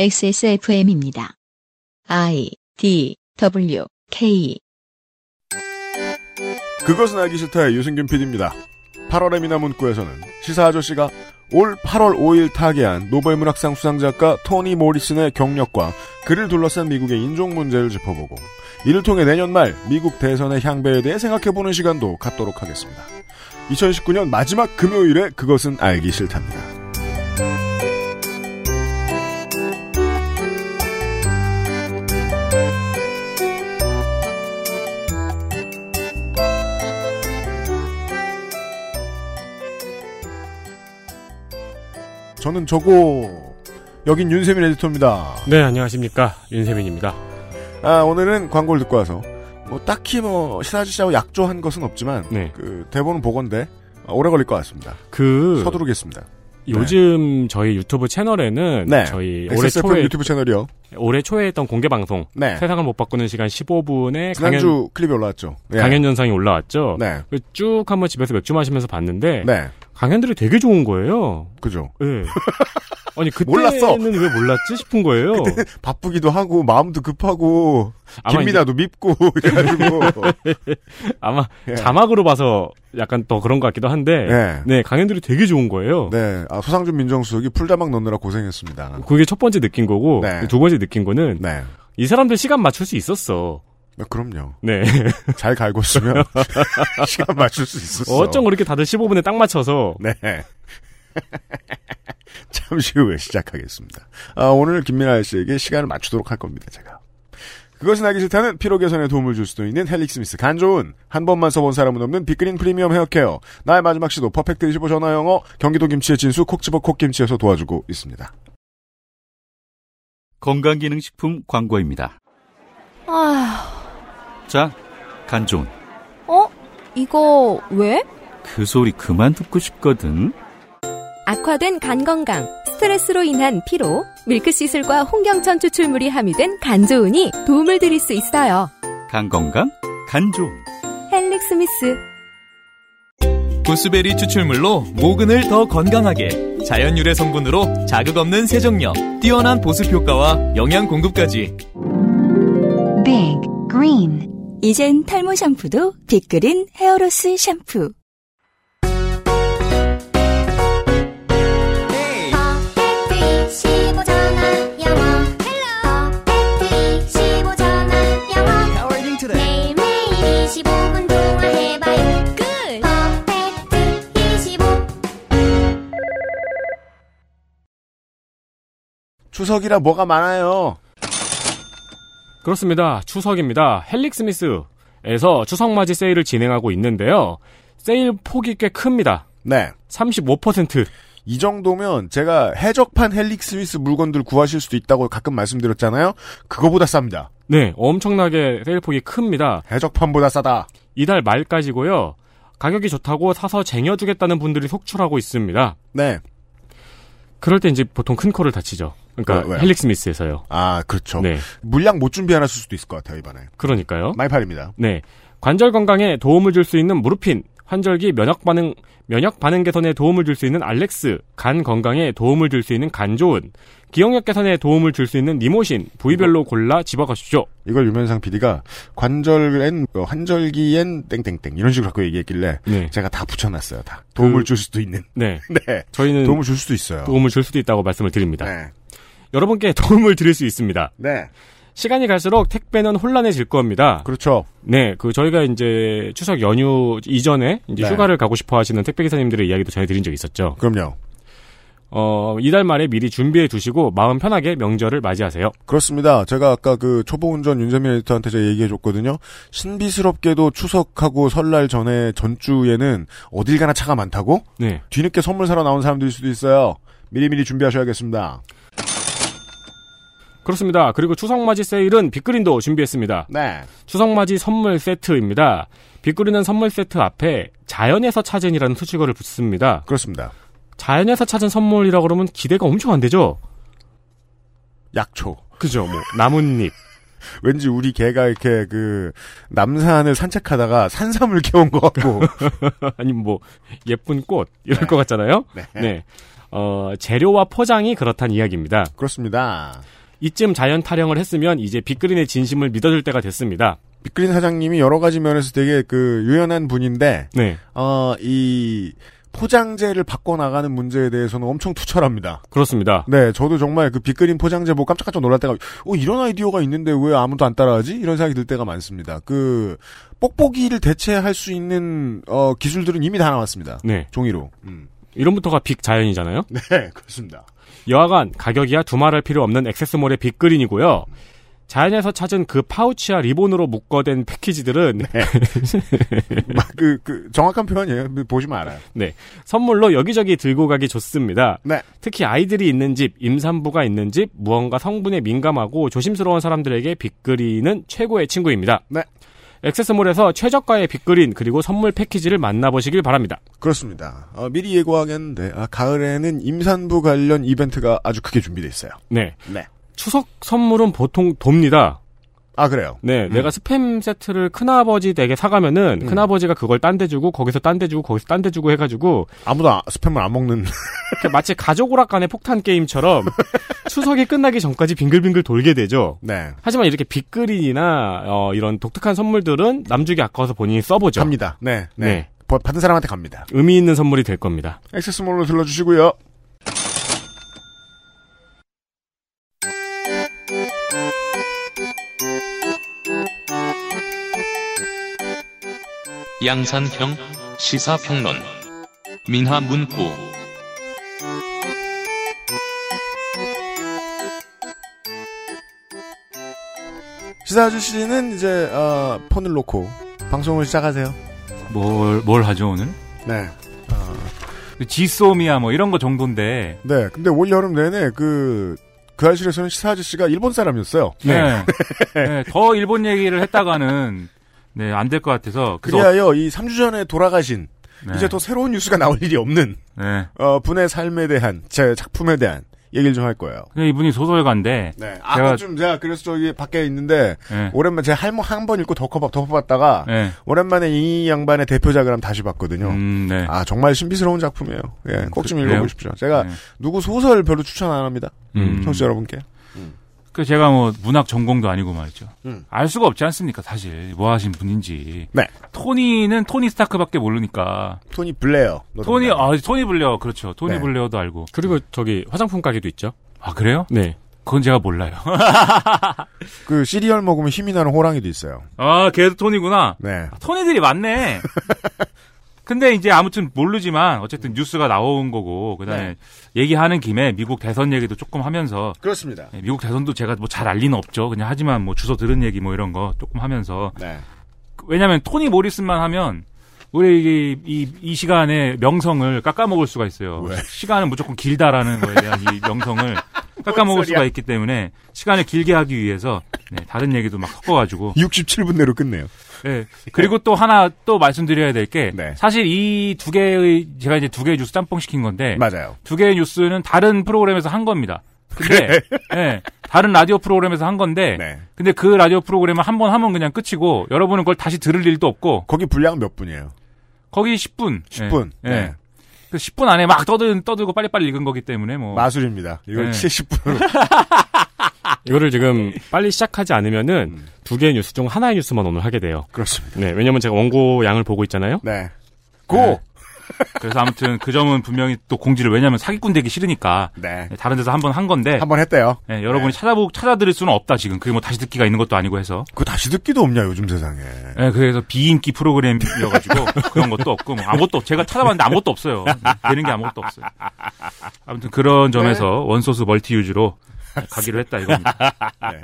XSFM입니다. I D W K 그것은 알기 싫다의 유승균 PD입니다. 8월의 미나문구에서는 시사 아저씨가 올 8월 5일 타계한 노벨문학상 수상작가 토니 모리슨의 경력과 그를 둘러싼 미국의 인종 문제를 짚어보고 이를 통해 내년 말 미국 대선의 향배에 대해 생각해보는 시간도 갖도록 하겠습니다. 2019년 마지막 금요일에 그것은 알기 싫답니다. 저는 저고 여긴 윤세민 에디터입니다. 네, 안녕하십니까. 윤세민입니다. 아, 오늘은 광고를 듣고 와서 뭐 딱히 뭐 시사지씨하고 약조한 것은 없지만 네. 그 대본은 보건데 오래 걸릴 것 같습니다. 그 서두르겠습니다. 요즘 저희 유튜브 채널에는 네. 저희 올해 초에 유튜브 채널이요. 올해 초에 했던 공개 방송 네. 세상을 못 바꾸는 시간 15분에 강연 지난주 클립이 올라왔죠. 예. 강연 영상이 올라왔죠. 네. 그쭉 한번 집에서 맥주 마시면서 봤는데 네. 강연들이 되게 좋은 거예요. 그죠. 네. 아니 그때는 몰랐어. 왜 몰랐지 싶은 거예요. 바쁘기도 하고 마음도 급하고 아마 김미나도 밉고 이래가지고 아마 예. 자막으로 봐서 약간 더 그런 것 같기도 한데 네. 네 강연들이 되게 좋은 거예요. 네. 아, 소상준 민정수석이 풀자막 넣느라 고생했습니다. 그게 첫 번째 느낀 거고 네. 두 번째 느낀 거는 네. 이 사람들 시간 맞출 수 있었어. 네, 그럼요. 네. 잘 갈고 쓰면 시간 맞출 수 있었어. 어쩜 그렇게 다들 15분에 딱 맞춰서 네. 잠시 후에 시작하겠습니다. 아, 오늘 김민하 씨에게 시간을 맞추도록 할 겁니다, 제가. 그것은 알기 싫다는 피로 개선에 도움을 줄 수도 있는 헬릭스미스 간조은 한 번만 써본 사람은 없는 빅그린 프리미엄 헤어케어 나의 마지막 시도 퍼펙트 25 전화 영어 경기도 김치의 진수 콕 집어 콕김치에서 도와주고 있습니다. 건강기능식품 광고입니다. 아휴, 자, 간조은. 어? 이거 왜? 그 소리 그만 듣고 싶거든. 악화된 간 건강, 스트레스로 인한 피로, 밀크시슬과 홍경천 추출물이 함유된 간조은이 도움을 드릴 수 있어요. 간 건강, 간조은. 헬릭스미스. 구스베리 추출물로 모근을 더 건강하게 자연 유래 성분으로 자극 없는 세정력, 뛰어난 보습 효과와 영양 공급까지 Big Green 이젠 탈모 샴푸도 빅그린 hair loss 샴푸. 퍼펙트 25 전화 영어 hello 퍼펙트 25 전화 영어 매일매일 25분 동안 해봐요 끝 퍼펙트 25 추석이라 뭐가 많아요. 그렇습니다. 추석입니다. 헬릭 스미스에서 추석 맞이 세일을 진행하고 있는데요. 세일 폭이 꽤 큽니다. 네. 35%. 이 정도면 제가 해적판 헬릭 스미스 물건들 구하실 수도 있다고 가끔 말씀드렸잖아요. 그거보다 쌉니다. 네, 엄청나게 세일 폭이 큽니다. 해적판보다 싸다. 이달 말까지고요. 가격이 좋다고 사서 쟁여두겠다는 분들이 속출하고 있습니다. 네. 그럴 때 이제 보통 큰 코를 다치죠. 그러니까 왜? 헬릭 스미스에서요. 아, 그렇죠. 네, 물량 못 준비해놨을 수도 있을 것 같아요, 이번에. 그러니까요. 많이 팔립니다. 네. 관절 건강에 도움을 줄 수 있는 무르핀, 환절기 면역 반응, 면역 반응 개선에 도움을 줄 수 있는 알렉스, 간 건강에 도움을 줄 수 있는 간조은, 기억력 개선에 도움을 줄 수 있는 니모신, 부위별로 골라 집어가십시오. 이걸 유면상 PD가 관절엔, 어, 환절기엔 땡땡땡 이런 식으로 갖고 얘기했길래 네. 제가 다 붙여놨어요, 다. 도움을 그- 줄 수도 있는. 네. 네. 저희는 도움을 줄 수도 있어요. 도움을 줄 수도 있다고 말씀을 드립니다. 네. 여러분께 도움을 드릴 수 있습니다. 네. 시간이 갈수록 택배는 혼란해질 겁니다. 그렇죠. 네, 그 저희가 이제 추석 연휴 이전에 이제 네. 휴가를 가고 싶어 하시는 택배 기사님들의 이야기도 전해드린 적이 있었죠. 그럼요. 어, 이달 말에 미리 준비해 두시고 마음 편하게 명절을 맞이하세요. 그렇습니다. 제가 아까 그 초보 운전 윤재민 에디터한테 제가 얘기해 줬거든요. 신비스럽게도 추석하고 설날 전에 전주에는 어딜 가나 차가 많다고? 네. 뒤늦게 선물 사러 나온 사람들일 수도 있어요. 미리미리 준비하셔야겠습니다. 그렇습니다. 그리고 추석맞이 세일은 빅그린도 준비했습니다. 네. 추석맞이 선물 세트입니다. 빅그린은 선물 세트 앞에 자연에서 찾은이라는 수식어를 붙습니다. 그렇습니다. 자연에서 찾은 선물이라 그러면 기대가 엄청 안 되죠? 약초. 그죠, 뭐, 나뭇잎. 왠지 우리 개가 이렇게 그 남산을 산책하다가 산삼을 캐온 것 같고. 아니면 뭐, 예쁜 꽃, 이럴 것 같잖아요? 네. 네. 어, 재료와 포장이 그렇단 이야기입니다. 그렇습니다. 이쯤 자연 타령을 했으면 이제 빅그린의 진심을 믿어줄 때가 됐습니다. 빅그린 사장님이 여러 가지 면에서 되게 그 유연한 분인데 네, 어, 이 포장재를 바꿔 나가는 문제에 대해서는 엄청 투철합니다. 그렇습니다. 네, 저도 정말 그 빅그린 포장재 보고 깜짝깜짝 놀랄 때가, 어, 이런 아이디어가 있는데 왜 아무도 안 따라하지? 이런 생각이 들 때가 많습니다. 그, 뽁뽁이를 대체할 수 있는, 어, 기술들은 이미 다 나왔습니다. 네, 종이로. 음. 이름부터가 빅 자연이잖아요. 네, 그렇습니다. 여하간 가격이야 두말할 필요 없는 액세스몰의 빅그린이고요. 자연에서 찾은 그 파우치와 리본으로 묶어댄 패키지들은 막 그, 그, 정확한 표현이에요. 보시면 알아요. 선물로 여기저기 들고 가기 좋습니다. 네. 특히 아이들이 있는 집, 임산부가 있는 집, 무언가 성분에 민감하고 조심스러운 사람들에게 빅그린은 최고의 친구입니다. 네. 액세스몰에서 최저가의 빅그린 그리고 선물 패키지를 만나보시길 바랍니다. 그렇습니다. 어, 미리 예고하겠는데, 아, 가을에는 임산부 관련 이벤트가 아주 크게 준비되어 있어요. 네. 네. 추석 선물은 보통 돕니다. 아, 그래요? 네, 음. 내가 스팸 세트를 큰아버지 댁에 사가면은 음. 큰아버지가 그걸 딴 데 주고 거기서 딴 데 주고 거기서 딴 데 주고 해가지고 아무도 아- 스팸을 안 먹는. 마치 가족 오락관의 폭탄 게임처럼 추석이 끝나기 전까지 빙글빙글 돌게 되죠. 네. 하지만 이렇게 빅그린이나 어, 이런 독특한 선물들은 남주기 아까워서 본인이 써보죠. 갑니다. 네. 네. 네. 버- 받은 사람한테 갑니다. 의미 있는 선물이 될 겁니다. 액세스몰로 들러주시고요. 양산형 시사평론 민하 문구 시사 아저씨는 이제 어, 폰을 놓고 방송을 시작하세요. 뭘, 뭘 하죠, 오늘? 네. 그 지소미아 뭐 이런 거 정도인데. 네. 근데 올 여름 내내 그, 그 알실에서는 시사 아저씨가 일본 사람이었어요. 네. 네, 더 일본 얘기를 했다가는, 네, 안 될 것 같아서. 그래서 그리하여 이 3주 전에 돌아가신 네. 이제 또 새로운 뉴스가 나올 일이 없는 네. 어, 분의 삶에 대한 제 작품에 대한 얘기를 좀 할 거예요. 이분이 소설가인데. 네. 아, 제가- 좀 제가 그래서 저기 밖에 있는데 네. 오랜만에 제가 할머 한 번 읽고 덮어봤 덮어봤다가 네. 오랜만에 이 양반의 대표작을 한번 다시 봤거든요. 음, 네. 아 정말 신비스러운 작품이에요. 예, 꼭 좀? 읽어보십시오. 제가 네. 누구 소설 별로 추천 안 합니다. 음. 청취자 여러분께. 그 제가 뭐 문학 전공도 아니고 말이죠. 음. 알 수가 없지 않습니까, 사실. 뭐 하신 분인지. 네. 토니는 토니 스타크밖에 모르니까. 토니 블레어. 토니, 아, 토니 블레어, 그렇죠. 토니 네. 블레어도 알고. 그리고 저기 화장품 가게도 있죠. 아, 그래요? 네. 그건 제가 몰라요. 그 시리얼 먹으면 힘이 나는 호랑이도 있어요. 아, 걔도 토니구나. 네. 토니들이 많네. 근데 이제 아무튼 모르지만 어쨌든 뉴스가 나온 거고 그다음에 네. 얘기하는 김에 미국 대선 얘기도 조금 하면서 그렇습니다. 네, 미국 대선도 제가 뭐 잘 알 리는 없죠. 그냥 하지만 뭐 주소 들은 얘기 뭐 이런 거 조금 하면서 네. 왜냐하면 토니 모리슨만 하면 우리 이, 이, 이 시간에 명성을 깎아먹을 수가 있어요. 왜? 시간은 무조건 길다라는 거에 대한 이 명성을 깎아먹을? 수가 있기 때문에 시간을 길게 하기 위해서 네, 다른 얘기도 막 섞어가지고 67분 내로 끝내요. 네. 그리고 또 하나 또 말씀드려야 될게 네. 사실 이 두 개의 제가 이제 두 개의 뉴스 짬뽕 시킨 건데 맞아요. 두 개의 뉴스는 다른 프로그램에서 한 겁니다. 근데 네, 다른 라디오 프로그램에서 한 건데 네. 근데 그 라디오 프로그램을 한번 하면 그냥 끝이고 여러분은 그걸 다시 들을 일도 없고 거기 분량은 몇 분이에요? 거기 10분. 10분. 네. 네. 그 10분 안에 막 떠들, 떠들고 빨리빨리 읽은 거기 때문에 뭐. 마술입니다. 이걸 네. 70분으로. 이거를 지금 빨리 시작하지 않으면은 음. 두 개의 뉴스 중 하나의 뉴스만 오늘 하게 돼요. 그렇습니다. 네, 왜냐면 제가 원고 양을 보고 있잖아요. 네. 고! 네. 그래서 아무튼 그 점은 분명히 또 공지를 왜냐면 사기꾼 되기 싫으니까 네. 네, 다른 데서 한 번 한 건데 한 번 했대요. 네, 여러분이 찾아보 찾아들을 수는 없다 지금 그게 뭐 다시 듣기가 있는 것도 아니고 해서 그거 다시 듣기도 없냐, 요즘 세상에. 네, 그래서 비인기 프로그램이어가지고 그런 것도 없고 뭐 아무것도 제가 찾아봤는데 아무것도 없어요 되는 게 아무것도 없어요 아무튼 그런 점에서 원소스 멀티 유즈로 가기로 했다 이겁니다 네.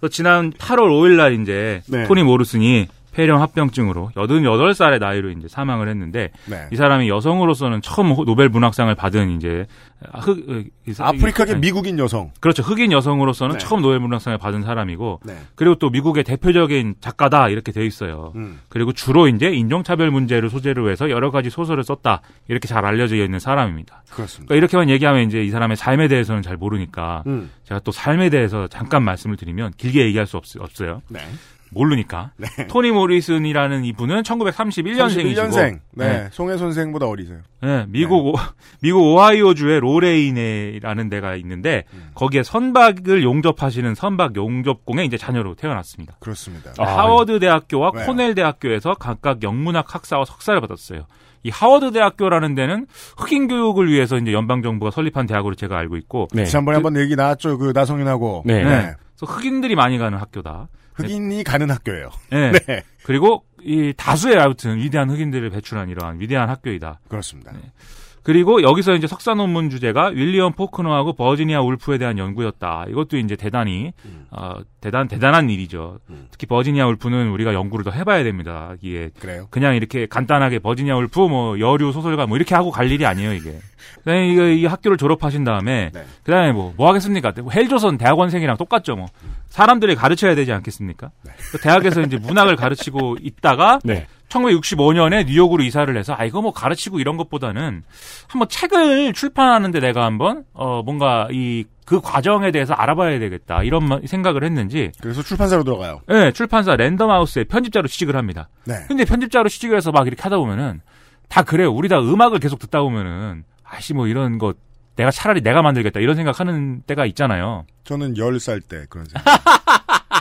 또 지난 8월 5일 날 이제 네. 토니 모르슨이 폐렴 합병증으로 88살의 나이로 이제 사망을 했는데 네. 이 사람이 여성으로서는 처음 호- 노벨 문학상을 받은 이제 흑 아프리카계 네. 미국인 여성. 그렇죠 흑인 여성으로서는 네. 처음 노벨 문학상을 받은 사람이고 네. 그리고 또 미국의 대표적인 작가다 이렇게 돼 있어요. 음. 그리고 주로 이제 인종차별 문제를 소재로 해서 여러 가지 소설을 썼다 이렇게 잘 알려져 있는 사람입니다. 그렇습니다. 그러니까 이렇게만 얘기하면 이제 이 사람의 삶에 대해서는 잘 모르니까 음. 제가 또 삶에 대해서 잠깐 말씀을 드리면 길게 얘기할 수 없, 없어요. 네. 모르니까. 토니 모리슨이라는 이분은 1931년생이시고 31년생. 네. 송혜 선생보다 어리세요. 네, 미국 오, 미국 오하이오 주의 로레이네라는 데가 있는데 거기에 선박을 용접하시는 선박 용접공의 이제 자녀로 태어났습니다. 그렇습니다. 아, 하워드 대학교와 네. 코넬 대학교에서 각각 영문학 학사와 석사를 받았어요. 이 하워드 대학교라는 데는 흑인 교육을 위해서 이제 연방 정부가 설립한 대학으로 제가 알고 있고 네. 지난번에 한번 얘기 나왔죠. 그 나성인하고. 네. 네. 그래서 흑인들이 많이 가는 학교다. 흑인이 가는 학교예요. 네. 네. 그리고 이 다수의 아무튼 위대한 흑인들을 배출한 이러한 위대한 학교이다. 그렇습니다. 그리고 여기서 이제 석사 논문 주제가 윌리엄 포크너하고 버지니아 울프에 대한 연구였다. 이것도 이제 대단히 어, 대단 대단한 일이죠. 특히 버지니아 울프는 우리가 연구를 더 해봐야 됩니다. 이게 그래요. 그냥 이렇게 간단하게 버지니아 울프 뭐 여류 소설가 뭐 이렇게 하고 갈 일이 아니에요 이게. 그다음에 이거 이 학교를 졸업하신 다음에 네. 그다음에 뭐뭐 하겠습니까? 헬조선 대학원생이랑 똑같죠 뭐. 사람들이 가르쳐야 되지 않겠습니까? 그 대학에서 이제 문학을 가르치고 있다가 네. 1965년에 뉴욕으로 이사를 해서 아 이거 뭐 가르치고 이런 것보다는 한번 책을 출판하는데 내가 한번 어 뭔가 이 그 과정에 대해서 알아봐야 되겠다 이런 마- 생각을 했는지 그래서 출판사로 들어가요. 네, 출판사 랜덤하우스에 편집자로 취직을 합니다. 네. 근데 편집자로 취직을 해서 막 이렇게 하다 보면은 다 그래요. 우리 다 음악을 계속 듣다 보면은 아씨 뭐 이런 거 내가 차라리 내가 만들겠다 이런 생각하는 때가 있잖아요. 저는 10살 때 그런 생각.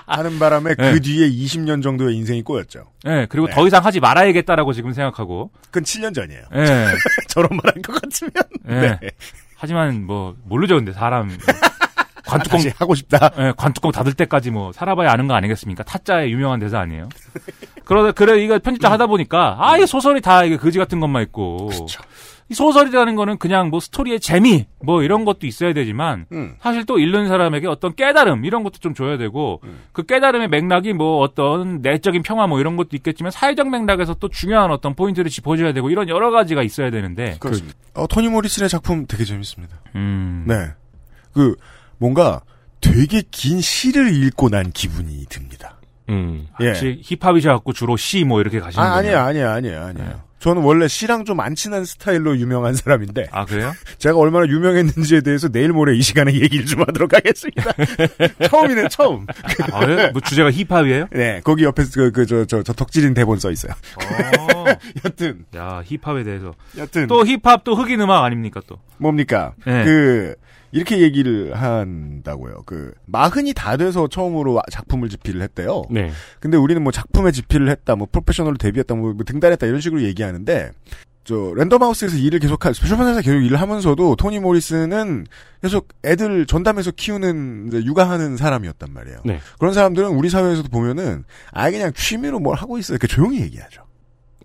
하는 바람에 네. 그 뒤에 20년 정도의 인생이 꼬였죠. 네, 그리고 네. 더 이상 하지 말아야겠다라고 지금 생각하고. 그건 7년 전이에요. 네. 저런 말할것 같으면. 네. 네. 하지만 뭐 모르죠 근데 사람 관뚜껑 다시 하고 싶다. 예, 관뚜껑 닫을 때까지 뭐 살아봐야 아는 거 아니겠습니까? 타짜의 유명한 대사 아니에요? 그러다 그래 이거 편집자 하다 보니까 아 이게 소설이 다 이게 거지 같은 것만 있고 이 소설이라는 거는 그냥 뭐 스토리의 재미 뭐 이런 것도 있어야 되지만 음. 사실 또 읽는 사람에게 어떤 깨달음 이런 것도 좀 줘야 되고 그 깨달음의 맥락이 뭐 어떤 내적인 평화 뭐 이런 것도 있겠지만 사회적 맥락에서 또 중요한 어떤 포인트를 짚어줘야 되고 이런 여러 가지가 있어야 되는데 그렇습니다. 어, 토니 모리슨의 작품 되게 재밌습니다. 음. 네. 그, 뭔가 되게 긴 시를 읽고 난 기분이 듭니다. 음. 예. 혹시 힙합이셔 갖고 주로 시 뭐 이렇게 가시는 아, 거예요? 아니에요, 아니에요, 아니에요, 아니에요. 저는 원래 시랑 좀 안 친한 스타일로 유명한 사람인데. 아 그래요? 제가 얼마나 유명했는지에 대해서 내일 모레 이 시간에 얘기를 좀 하도록 하겠습니다. 처음이네, 처음. 아, 예? 뭐 주제가 힙합이에요? 네, 거기 옆에 그, 그, 저, 저, 저 덕질인 대본 써 있어요. 어. 여튼, 야 힙합에 대해서 여튼. 또 힙합 또 흑인 음악 아닙니까 또? 뭡니까? 네. 그, 이렇게 얘기를 한다고요. 그, 마흔이 다 돼서 처음으로 작품을 집필을 했대요. 네. 근데 우리는 뭐 작품에 집필을 했다, 뭐 프로페셔널로 데뷔했다, 뭐, 뭐 등단했다 이런 식으로 얘기하는데 저 랜덤하우스에서 일을 계속할 출판사에서 계속 일을 하면서도 토니 모리슨은 계속 애들 전담해서 키우는 이제 육아하는 사람이었단 말이에요. 네. 그런 사람들은 우리 사회에서도 보면은 아예 그냥 취미로 뭘 하고 있어요. 이렇게 조용히 얘기하죠.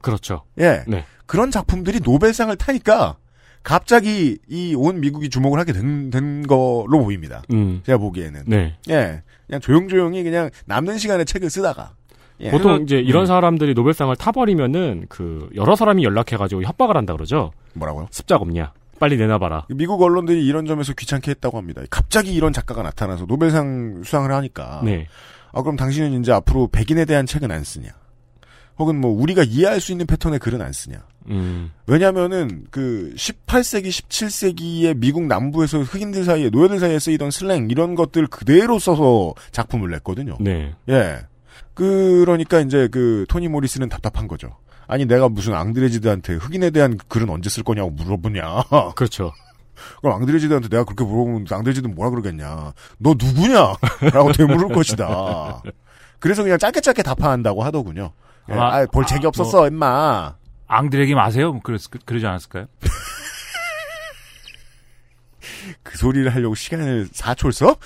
그렇죠. 예. 네. 그런 작품들이 노벨상을 타니까 갑자기 이 온 미국이 주목을 하게 된, 된 거로 보입니다. 음. 제가 보기에는. 네. 예. 그냥 조용조용히 그냥 남는 시간에 책을 쓰다가. 예. 보통 이제 이런 음. 사람들이 노벨상을 타버리면은 그 여러 사람이 연락해가지고 협박을 한다 그러죠. 뭐라고요? 습작 없냐? 빨리 내놔봐라. 미국 언론들이 이런 점에서 귀찮게 했다고 합니다. 갑자기 이런 작가가 나타나서 노벨상 수상을 하니까. 네. 아, 그럼 당신은 이제 앞으로 백인에 대한 책은 안 쓰냐? 혹은 뭐 우리가 이해할 수 있는 패턴의 글은 안 쓰냐? 음. 왜냐면은 그 18세기, 17세기의 미국 남부에서 흑인들 사이에 노예들 사이에 쓰이던 슬랭 이런 것들 그대로 써서 작품을 냈거든요. 네. 예. 그러니까 이제 그 토니 모리스는 답답한 거죠. 아니 내가 무슨 앙드레지드한테 흑인에 대한 글은 언제 쓸 거냐고 물어보냐. 그렇죠. 그럼 앙드레지드한테 내가 그렇게 물어보면 앙드레지드는 뭐라 그러겠냐. 너 누구냐? 라고 되물을 것이다. 그래서 그냥 짧게 짧게 답한다고 하더군요. 예, 아, 아, 볼 책이 없었어, 임마. 앙드레기 마세요? 뭐 그랬, 그, 그러지 않았을까요? 그 소리를 하려고 시간을 4초를 써?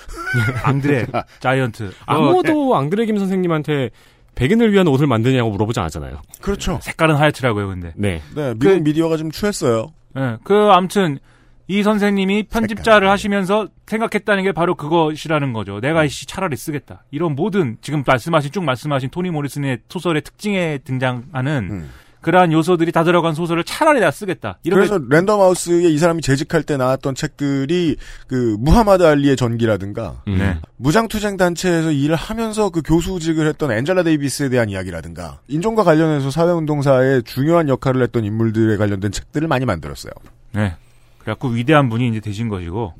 앙드레, 자이언트. 아무도 앙드레 김 선생님한테 백인을 위한 옷을 만드냐고 물어보지 않았잖아요. 그렇죠. 색깔은 하얗더라고요, 근데. 네. 네, 미국 미디어가 좀 취했어요. 예, 그, 암튼, 이 선생님이 편집자를 하시면서 생각했다는 게 바로 그것이라는 거죠. 내가 이씨 차라리 쓰겠다. 이런 모든, 지금 말씀하신, 쭉 말씀하신 토니 모리슨의 소설의 특징에 등장하는 그러한 요소들이 다 들어간 소설을 차라리 내가 쓰겠다. 이런 그래서 랜덤하우스에 이 사람이 재직할 때 나왔던 책들이 그 무하마드 알리의 전기라든가 음. 네. 무장투쟁 단체에서 일을 하면서 그 교수직을 했던 엔젤라 데이비스에 대한 이야기라든가 인종과 관련해서 사회운동사에 중요한 역할을 했던 인물들에 관련된 책들을 많이 만들었어요. 네. 그래갖고 위대한 분이 이제 되신 것이고.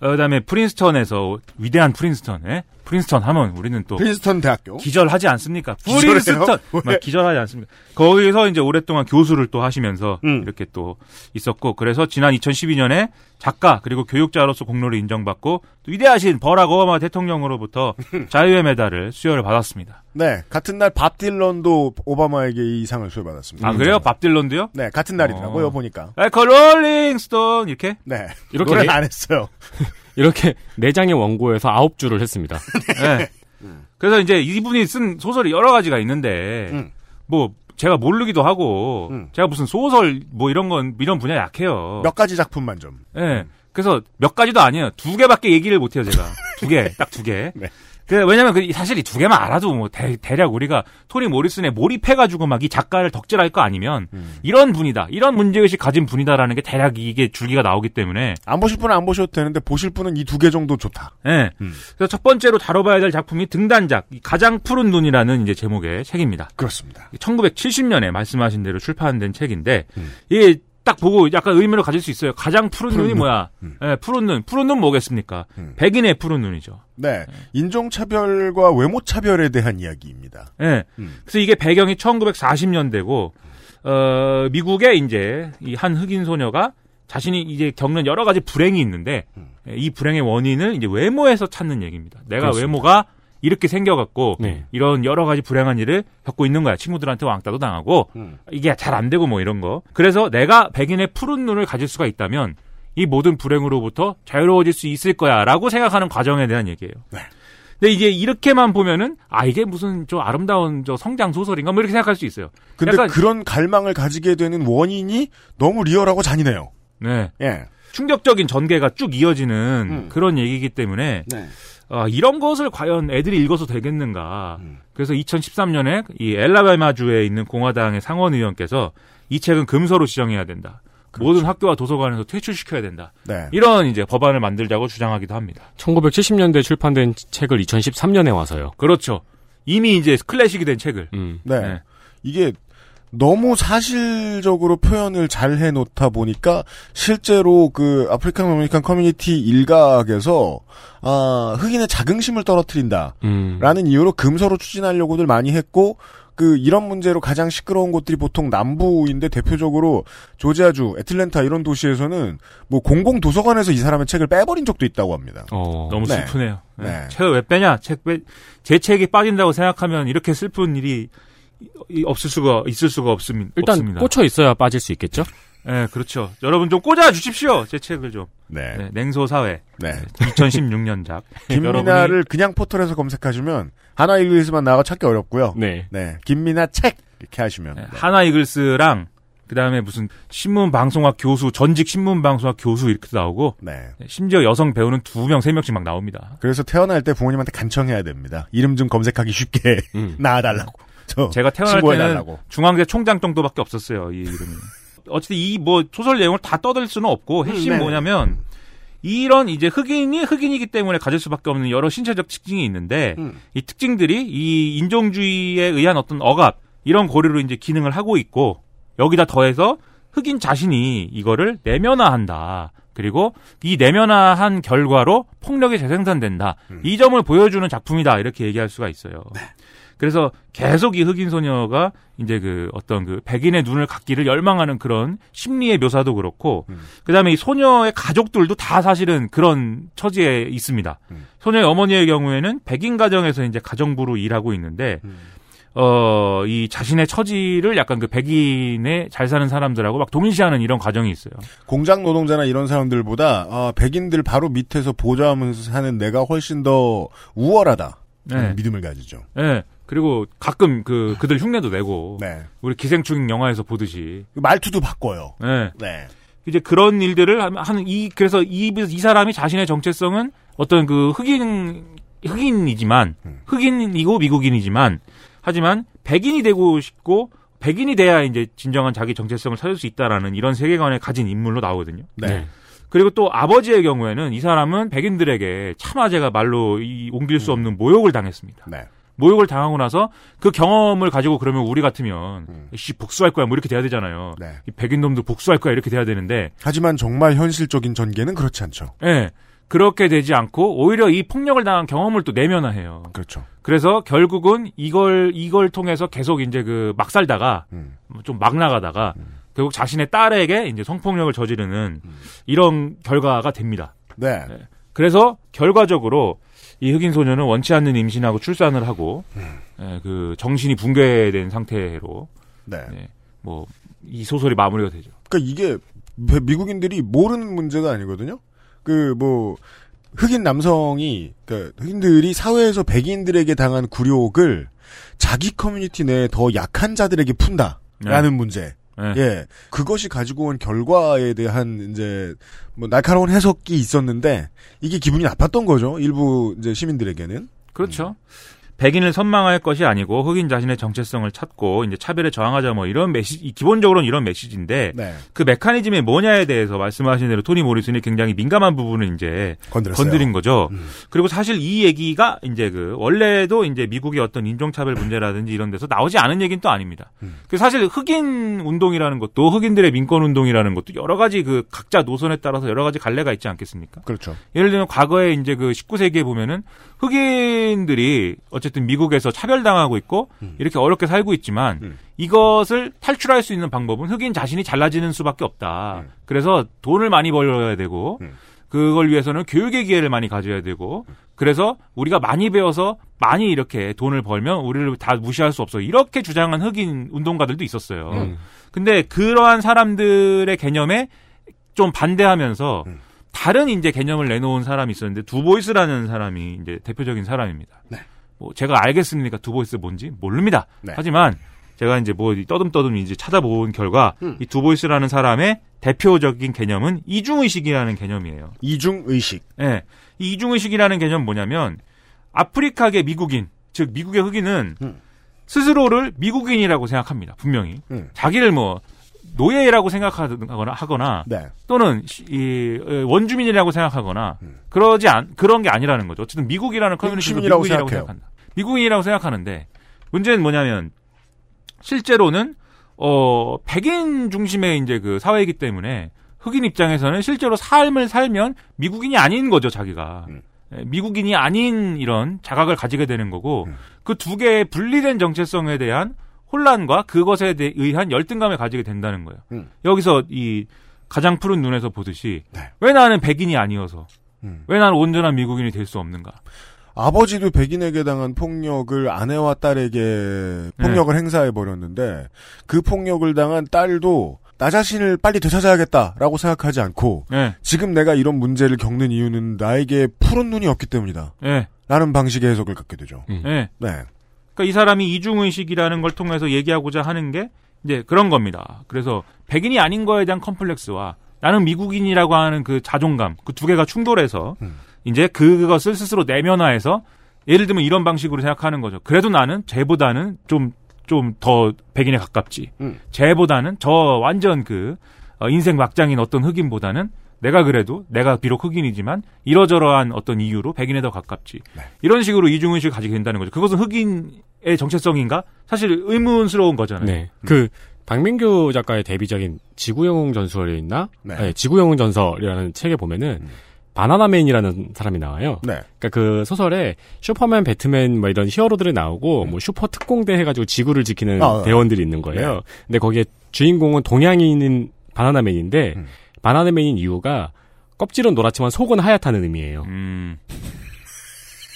어, 그다음에 프린스턴에서 위대한 프린스턴, 예? 프린스턴 하면 우리는 또 프린스턴 대학교. 기절하지 않습니까? 프린스턴 기절하지 않습니까? 거기서 이제 오랫동안 교수를 또 하시면서 음. 이렇게 또 있었고 그래서 지난 2012년에 작가 그리고 교육자로서 공로를 인정받고 또 위대하신 버락 오바마 대통령으로부터 자유의 메달을 수여를 받았습니다. 네, 같은 날 밥 딜런도 오바마에게 이 상을 수여받았습니다. 아 그래요? 밥 딜런도요? 네, 같은 날이더라고요, 어. 보니까. 에커 롤링스톤 이렇게 네. 이렇게 안 했어요. 이렇게 네 장의 원고에서 아홉 줄을 했습니다. 네. 그래서 이제 이분이 쓴 소설이 여러 가지가 있는데 음. 뭐 제가 모르기도 하고 음. 제가 무슨 소설 뭐 이런 건 이런 분야 약해요. 몇 가지 작품만 좀. 예. 그래서 몇 가지도 아니에요. 두 개밖에 얘기를 못 해요, 제가. 두 개, 딱 두 개. 네. 그, 왜냐면 그 사실 이 두 개만 알아도 뭐 대, 략 우리가 토니 모리슨에 몰입해가지고 막 이 작가를 덕질할 거 아니면 음. 이런 분이다, 이런 문제의식 가진 분이다라는 게 대략 이게 줄기가 나오기 때문에 안 보실 분은 안 보셔도 되는데 보실 분은 이 두 개 정도 좋다. 예. 음. 그래서 첫 번째로 다뤄봐야 될 작품이 등단작, 이 가장 푸른 눈이라는 이제 제목의 책입니다. 그렇습니다. 1970년에 말씀하신 대로 출판된 책인데 음. 이게 딱 보고 약간 의미를 가질 수 있어요. 가장 푸른, 푸른 눈이 눈. 뭐야? 음. 예, 푸른 눈. 푸른 눈 뭐겠습니까? 음. 백인의 푸른 눈이죠. 네. 인종차별과 외모차별에 대한 이야기입니다. 예. 음. 그래서 이게 배경이 1940년대고 어 미국의 이제 이 한 흑인 소녀가 자신이 이제 겪는 여러 가지 불행이 있는데 음. 예, 이 불행의 원인을 이제 외모에서 찾는 얘기입니다. 내가 그렇습니다. 외모가 이렇게 생겨갖고 네. 이런 여러 가지 불행한 일을 겪고 있는 거야. 친구들한테 왕따도 당하고 음. 이게 잘 안 되고 뭐 이런 거. 그래서 내가 백인의 푸른 눈을 가질 수가 있다면 이 모든 불행으로부터 자유로워질 수 있을 거야라고 생각하는 과정에 대한 얘기예요. 네. 근데 이제 이렇게만 보면은 아 이게 무슨 저 아름다운 저 성장 소설인가 뭐 이렇게 생각할 수 있어요. 근데 약간- 그런 갈망을 가지게 되는 원인이 너무 리얼하고 잔인해요. 네. 예. 충격적인 전개가 쭉 이어지는 음. 그런 얘기이기 때문에 네. 아, 이런 것을 과연 애들이 읽어서 되겠는가. 음. 그래서 2013년에 이 엘라바마주에 있는 공화당의 상원 의원께서 이 책은 금서로 지정해야 된다. 모든 학교와 도서관에서 퇴출시켜야 된다. 네. 이런 이제 법안을 만들자고 주장하기도 합니다. 1970년대 출판된 책을 2013년에 와서요. 그렇죠. 이미 이제 클래식이 된 책을. 음. 네. 네. 이게 너무 사실적으로 표현을 잘 해놓다 보니까 실제로 그 African American 커뮤니티 일각에서 아, 흑인의 자긍심을 떨어뜨린다라는 음. 이유로 금서로 추진하려고들 많이 했고 그 이런 문제로 가장 시끄러운 곳들이 보통 남부인데 대표적으로 조지아주, 애틀랜타 이런 도시에서는 뭐 공공 도서관에서 이 사람의 책을 빼버린 적도 있다고 합니다. 어. 너무 네. 슬프네요. 네. 네. 책을 왜 빼냐? 책 빼, 제 책이 빠진다고 생각하면 이렇게 슬픈 일이 이- 없을 수가 있을 수가 없습니다. 일단 없습니다. 꽂혀 있어야 빠질 수 있겠죠? 네, 그렇죠. 여러분 좀 꽂아 주십시오. 제 책을 좀. 네. 네, 냉소 사회. 네. 2016년작. 김미나를 그냥 포털에서 검색하시면 하나 이글스만 나와 찾기 어렵고요. 네. 네. 김미나 책 이렇게 하시면 네, 네. 하나 이글스랑 그다음에 무슨 신문 방송학 교수, 전직 신문 방송학 교수 이렇게 나오고 네. 네, 심지어 여성 배우는 두 명, 세 명씩 막 나옵니다. 그래서 태어날 때 부모님한테 간청해야 됩니다. 이름 좀 검색하기 쉽게 음. 낳아달라고. 저 제가 태어날 때는. 중앙대 총장 정도밖에 없었어요. 이 이름이. 어쨌든 이 뭐 소설 내용을 다 떠들 수는 없고 핵심이 음, 네. 뭐냐면 이런 이제 흑인이 흑인이기 때문에 가질 수밖에 없는 여러 신체적 특징이 있는데 음. 이 특징들이 이 인종주의에 의한 어떤 억압 이런 고리로 이제 기능을 하고 있고 여기다 더해서 흑인 자신이 이거를 내면화한다. 그리고 이 내면화한 결과로 폭력이 재생산된다. 음. 이 점을 보여주는 작품이다. 이렇게 얘기할 수가 있어요. 네. 그래서 계속 이 흑인 소녀가 이제 그 어떤 그 백인의 눈을 갖기를 열망하는 그런 심리의 묘사도 그렇고 음. 그다음에 이 소녀의 가족들도 다 사실은 그런 처지에 있습니다. 음. 소녀의 어머니의 경우에는 백인 가정에서 이제 가정부로 일하고 있는데 음. 어, 이 자신의 처지를 약간 그 백인의 잘 사는 사람들하고 막 동일시하는 이런 과정이 있어요. 공장 노동자나 이런 사람들보다 아, 백인들 바로 밑에서 보좌하면서 사는 내가 훨씬 더 우월하다. 네. 믿음을 가지죠. 예. 그리고 가끔 그 그들 흉내도 내고 네. 우리 기생충 영화에서 보듯이 말투도 바꿔요. 예. 네. 이제 그런 일들을 하- 하는 이 그래서 이, 이 사람이 자신의 정체성은 어떤 그 흑인 흑인이지만 음. 흑인이고 미국인이지만 하지만 백인이 되고 싶고 백인이 돼야 이제 진정한 자기 정체성을 찾을 수 있다라는 이런 세계관을 가진 인물로 나오거든요. 네. 그리고 또 아버지의 경우에는 이 사람은 백인들에게 참아제가 말로 이 옮길 수 없는 모욕을 당했습니다. 네. 모욕을 당하고 나서 그 경험을 가지고 그러면 우리 같으면 음. 씨 복수할 거야 뭐 이렇게 돼야 되잖아요. 네. 이 백인 놈들 복수할 거야 이렇게 돼야 되는데 하지만 정말 현실적인 전개는 그렇지 않죠. 예. 그렇게 되지 않고 오히려 이 폭력을 당한 경험을 또 내면화해요. 그렇죠. 그래서 결국은 이걸 이걸 통해서 계속 이제 그 막 살다가 음. 좀막 나가다가 결국 자신의 딸에게 이제 성폭력을 저지르는 이런 결과가 됩니다. 네. 그래서 결과적으로 이 흑인 소녀는 원치 않는 임신하고 출산을 하고 예, 그 정신이 붕괴된 상태로 네. 뭐이 소설이 마무리가 되죠. 그러니까 이게 미- 미국인들이 모르는 문제가 아니거든요. 그 뭐 흑인 남성이 그러니까 흑인들이 사회에서 백인들에게 당한 굴욕을 자기 커뮤니티 내에 더 약한 자들에게 푼다라는 네. 문제. 네. 예. 그것이 가지고 온 결과에 대한 이제 뭐 날카로운 해석이 있었는데 이게 기분이 나빴던 거죠. 일부 이제 시민들에게는. 그렇죠. 백인을 선망할 것이 아니고 흑인 자신의 정체성을 찾고 이제 차별에 저항하자 뭐 이런 메시지 이- 기본적으로는 이런 메시지인데 네. 그 메커니즘이 뭐냐에 대해서 말씀하신 대로 토니 모리슨이 굉장히 민감한 부분을 이제 건드렸어요. 음. 건드린 거죠. 그리고 사실 이 얘기가 이제 그 원래도 이제 미국의 어떤 인종차별 문제라든지 이런 데서 나오지 않은 얘기는 또 아닙니다. 음. 그 사실 흑인 운동이라는 것도 흑인들의 민권 운동이라는 것도 여러 가지 그 각자 노선에 따라서 여러 가지 갈래가 있지 않겠습니까? 그렇죠. 예를 들면 과거에 이제 그 19세기에 보면은 흑인들이 어쨌든 미국에서 차별당하고 있고 음. 이렇게 어렵게 살고 있지만 이것을 탈출할 수 있는 방법은 흑인 자신이 잘나지는 수밖에 없다. 음. 그래서 돈을 많이 벌어야 되고 그걸 위해서는 교육의 기회를 많이 가져야 되고 그래서 우리가 많이 배워서 많이 이렇게 돈을 벌면 우리를 다 무시할 수 없어. 이렇게 주장한 흑인 운동가들도 있었어요. 음. 근데 그러한 사람들의 개념에 좀 반대하면서 다른 이제 개념을 내놓은 사람이 있었는데 두보이스라는 사람이 이제 대표적인 사람입니다. 뭐 제가 알겠습니까? 두보이스 뭔지 모릅니다. 네. 하지만 제가 이제 뭐 떠듬떠듬 이제 찾아본 결과 음. 이 두보이스라는 사람의 대표적인 개념은 이중의식이라는 개념이에요. 이중의식. 예. 이 이중의식이라는 개념은 뭐냐면 아프리카계 미국인, 즉 미국의 흑인은 스스로를 미국인이라고 생각합니다. 분명히. 음. 자기를 뭐 노예라고 생각하거나 하거나 네. 또는 시- 이 어, 원주민이라고 생각하거나 음. 그러지 않 그런 게 아니라는 거죠. 어쨌든 미국이라는 커뮤니티도 미국인이라고 생각해요. 생각한다. 미국인이라고 생각하는데 문제는 뭐냐면 실제로는 어 백인 중심의 이제 그 사회이기 때문에 흑인 입장에서는 실제로 삶을 살면 미국인이 아닌 거죠 자기가 예, 미국인이 아닌 이런 자각을 가지게 되는 거고 그두 개의 분리된 정체성에 대한 혼란과 그것에 대- 의한 열등감을 가지게 된다는 거예요. 음. 여기서 이 가장 푸른 눈에서 보듯이 네. 왜 나는 백인이 아니어서 음. 왜 나는 온전한 미국인이 될 수 없는가? 아버지도 백인에게 당한 폭력을 아내와 딸에게 폭력을 행사해 버렸는데 그 폭력을 당한 딸도 나 자신을 빨리 되찾아야겠다라고 생각하지 않고 예. 지금 내가 이런 문제를 겪는 이유는 나에게 푸른 눈이 없기 때문이다. 예. 라는 방식의 해석을 갖게 되죠. 음. 예. 네. 그러니까 이 사람이 이중의식이라는 걸 통해서 얘기하고자 하는 게 이제 그런 겁니다. 그래서 백인이 아닌 거에 대한 컴플렉스와 나는 미국인이라고 하는 그 자존감, 그 두 개가 충돌해서 이제 그것을 스스로 내면화해서 예를 들면 이런 방식으로 생각하는 거죠. 그래도 나는 쟤보다는 좀, 좀 더 백인에 가깝지. 음. 쟤보다는 저 완전 그 어, 인생 막장인 어떤 흑인보다는 내가 그래도 내가 비록 흑인이지만 이러저러한 어떤 이유로 백인에 더 가깝지. 이런 식으로 이중의식을 가지게 된다는 거죠. 그것은 흑인 의 정체성인가? 사실 의문스러운 거잖아요. 네. 그 박민규 작가의 데뷔작인 지구영웅 전설이 있나? 네. 네, 지구영웅 전설이라는 책에 보면은 바나나맨이라는 사람이 나와요. 네. 그러니까 그 소설에 슈퍼맨, 배트맨 뭐 이런 히어로들이 나오고 뭐 슈퍼 특공대 해가지고 지구를 지키는 아, 대원들이 있는 거예요. 근데 거기에 주인공은 동양인인 바나나맨인데 바나나맨인 이유가 껍질은 노랗지만 속은 하얗다는 의미예요.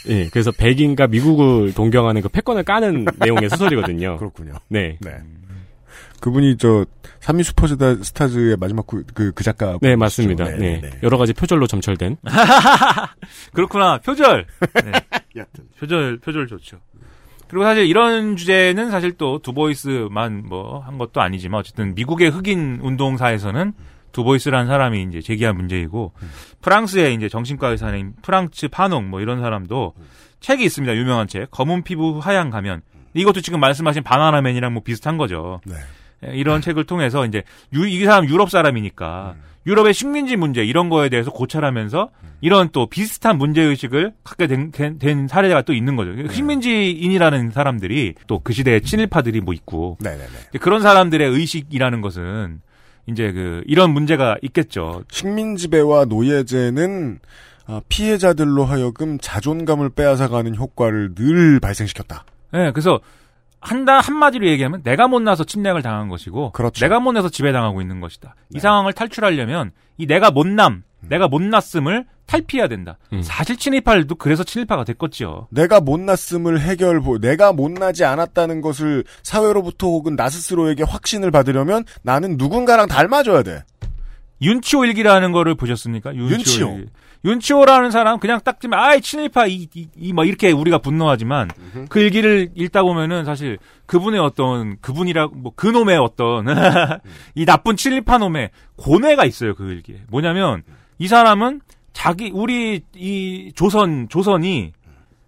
음. 예, 그래서 백인과 미국을 동경하는 그 패권을 까는 내용의 소설이거든요. 그렇군요. 네. 네. 그분이 저 산미 슈퍼스타 스타즈의 마지막 그, 그, 그 작가. 네, 맞습니다. 네, 여러 가지 표절로 점철된. 그렇구나. 표절. 네. 표절, 표절 좋죠. 그리고 사실 이런 주제는 사실 또 두보이스만 뭐 한 것도 아니지만 어쨌든 미국의 흑인 운동사에서는 두보이스라는 사람이 이제 제기한 문제이고 프랑스의 이제 정신과 의사인 프랑츠 파농 뭐 이런 사람도 책이 있습니다. 유명한 책. 검은 피부 하얀 가면. 이것도 지금 말씀하신 바나나맨이랑 뭐 비슷한 거죠. 예, 이런 책을 통해서 이제 유, 이 사람 유럽 사람이니까 유럽의 식민지 문제 이런 거에 대해서 고찰하면서 이런 또 비슷한 문제 의식을 갖게 된, 된- 된 사례가 또 있는 거죠. 식민지인이라는 사람들이 또 그 시대의 친일파들이 뭐 있고 네네네. 이제 그런 사람들의 의식이라는 것은 이제 그 이런 문제가 있겠죠. 식민 지배와 노예제는 아, 피해자들로 하여금 자존감을 빼앗아가는 효과를 늘 발생시켰다. 네, 그래서 한다 한마디로 얘기하면 내가 못나서 침략을 당한 것이고 그렇죠. 내가 못나서 지배당하고 있는 것이다. 네. 이 상황을 탈출하려면 이 내가 못남, 음. 내가 못났음을 탈피해야 된다. 사실 친일파들도 그래서 친일파가 됐겠죠. 내가 못났음을 해결, 내가 못나지 않았다는 것을 사회로부터 혹은 나 스스로에게 확신을 받으려면 나는 누군가랑 닮아줘야 돼. 윤치호 일기라는 거를 보셨습니까? 윤치호. 윤치호. 윤치호라는 사람 그냥 딱 지면 아이 친일파 이이뭐 이렇게 우리가 분노하지만 그 일기를 읽다 보면은 사실 그분의 어떤 그분이라 뭐 그놈의 어떤 이 나쁜 친일파 놈의 고뇌가 있어요 그 일기에 뭐냐면 이 사람은 자기 우리 이 조선 조선이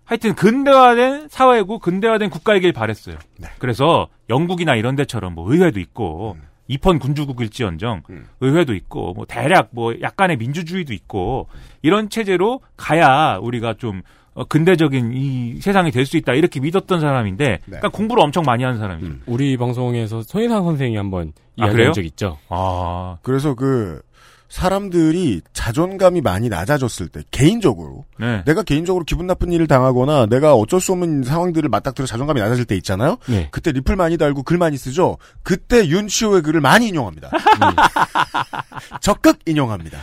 하여튼 근대화된 사회고 근대화된 국가이길 바랬어요. 그래서 영국이나 이런 데처럼 뭐 의회도 있고 입헌 군주국일지언정 의회도 있고 뭐 대략 뭐 약간의 민주주의도 있고 이런 체제로 가야 우리가 좀 어, 근대적인 이 세상이 될 수 있다 이렇게 믿었던 사람인데 그러니까 공부를 엄청 많이 하는 사람이죠. 우리 방송에서 손희상 선생이 한번 아, 이야기한 그래요? 적 있죠. 아 그래서 그 사람들이 자존감이 많이 낮아졌을 때 개인적으로 네. 내가 개인적으로 기분 나쁜 일을 당하거나 내가 어쩔 수 없는 상황들을 맞닥뜨려 자존감이 낮아질 때 있잖아요. 네. 그때 리플 많이 달고 글 많이 쓰죠. 그때 윤치호의 글을 많이 인용합니다. 적극 인용합니다.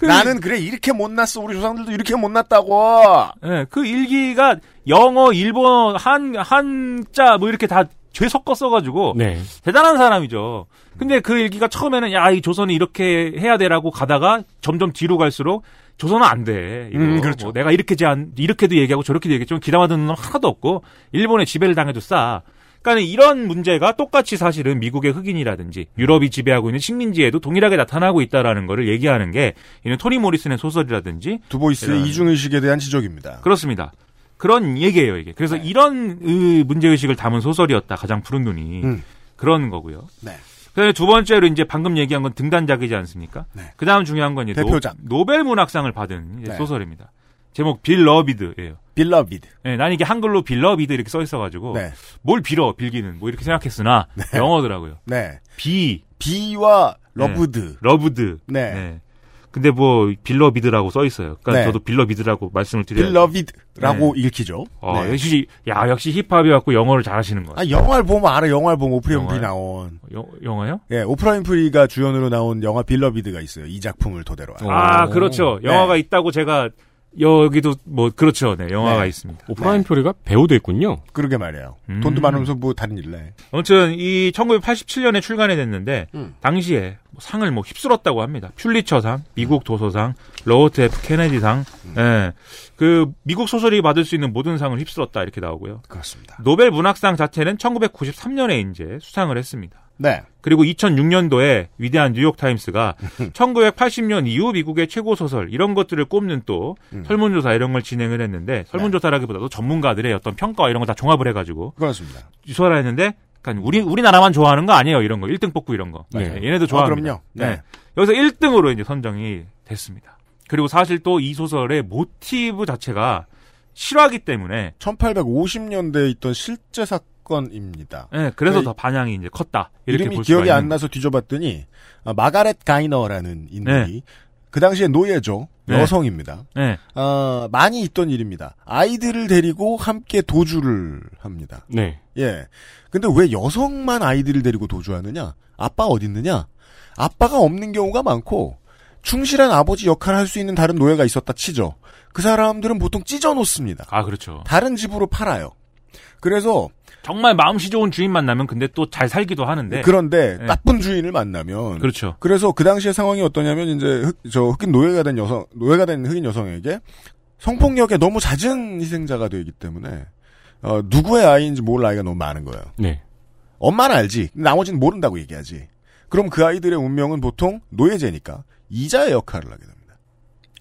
나는 그래 이렇게 못났어 우리 조상들도 이렇게 못났다고. 네, 그 일기가 영어, 일본어, 한 한자 뭐 이렇게 다 죄 섞어 써가지고 네. 대단한 사람이죠. 근데 그 일기가 처음에는 야 이 조선이 이렇게 해야 돼라고 가다가 점점 뒤로 갈수록 조선은 안 돼. 이거 음, 그렇죠. 뭐 내가 이렇게 제안 이렇게도 얘기하고 저렇게도 얘기했지만 기담아듣는 놈 하나도 없고 일본에 지배를 당해도 싸. 그러니까 이런 문제가 똑같이 사실은 미국의 흑인이라든지 유럽이 지배하고 있는 식민지에도 동일하게 나타나고 있다라는 거를 얘기하는 게 이는 토니 모리슨의 소설이라든지 두보이스의 이중의식에 대한 지적입니다. 그렇습니다. 그런 얘기예요, 이게. 그래서 이런 으, 문제 의식을 담은 소설이었다, 가장 푸른 눈이. 음. 그런 거고요. 네. 그다음에 두 번째로 이제 방금 얘기한 건 등단작이지 않습니까? 네. 그 다음 중요한 건 이제 대표작. 노, 벨 문학상을 받은 네. 소설입니다. 제목 Beloved예요. Beloved. 네, 난 이게 한글로 Beloved 이렇게 써 있어가지고 네. 뭘 빌어 빌기는 뭐 이렇게 생각했으나 영어더라고요. 네. Be be와 loved. Loved. 네. 근데 뭐 Beloved라고 써 있어요. 그러니까 네. 저도 Beloved라고 말씀을 드려요. Beloved라고 읽히죠. 어, 네. 역시 야 역시 힙합해 갖고 영어를 잘하시는 거. 아, 영화를 보면 알아. 영화를 보면 오프라 윈프리? 나온. 영, 영화요? 예, 오프라 윈프리가 주연으로 나온 영화 Beloved가 있어요. 이 작품을 토대로 한. 아 그렇죠. 네. 영화가 있다고 제가 여기도 뭐 그렇죠. 네 영화가 네. 있습니다. 오프라 윈프리가 배우도 있군요. 그러게 말이에요. 음. 돈도 많으면서 뭐 다른 해. 아무튼 이 1987년에 출간이 됐는데 음. 당시에 뭐 상을 뭐 휩쓸었다고 합니다. 퓰리처상, 미국 도서상, 로버트 F 케네디상, 음. 예, 그 미국 소설이 받을 수 있는 모든 상을 휩쓸었다 이렇게 나오고요. 그렇습니다. 노벨 문학상 자체는 1993년에 이제 수상을 했습니다. 네. 그리고 2006년도에 위대한 뉴욕 타임스가 1980년 이후 미국의 최고 소설 이런 것들을 꼽는 또 음. 설문조사 이런 걸 진행을 했는데 설문조사라기보다도 전문가들의 어떤 평가와 이런 걸 다 종합을 해가지고 그렇습니다. 유서를 했는데 그러니까 우리 우리나라만 좋아하는 거 아니에요 이런 거 1등 뽑고 이런 거 네. 네, 얘네도 좋아합니다. 그럼요. 네. 여기서 1등으로 이제 선정이 됐습니다. 그리고 사실 또 이 소설의 모티브 자체가 실화기 때문에 1850년대에 있던 실제 사건 입니다. 예, 그래서 그더 반향이 이제 컸다 이렇게 이름이 볼 수가 기억이 안 있는 나서 뒤져봤더니 아, 마가렛 가이너라는 인물이 네. 그 당시에 노예죠. 네. 여성입니다. 네. 아, 많이 있던 일입니다. 아이들을 데리고 함께 도주를 합니다. 네. 예. 근데 왜 여성만 아이들을 데리고 도주하느냐? 아빠 어디 있느냐? 아빠가 없는 경우가 많고 충실한 아버지 역할을 할 수 있는 다른 노예가 있었다 치죠. 그 사람들은 보통 찢어 놓습니다. 아 그렇죠. 다른 집으로 팔아요. 그래서 정말 마음씨 좋은 주인 만나면 근데 또 잘 살기도 하는데 그런데 네. 나쁜 주인을 만나면 그렇죠. 그래서 그 당시의 상황이 어떠냐면 이제 흑, 저 흑인 노예가 된 여성 노예가 된 흑인 여성에게 성폭력에 너무 잦은 희생자가 되기 때문에 어, 누구의 아이인지 모를 아이가 너무 많은 거예요. 네. 엄마는 알지. 나머지는 모른다고 얘기하지. 그럼 그 아이들의 운명은 보통 노예제니까 이자의 역할을 하게 됩니다.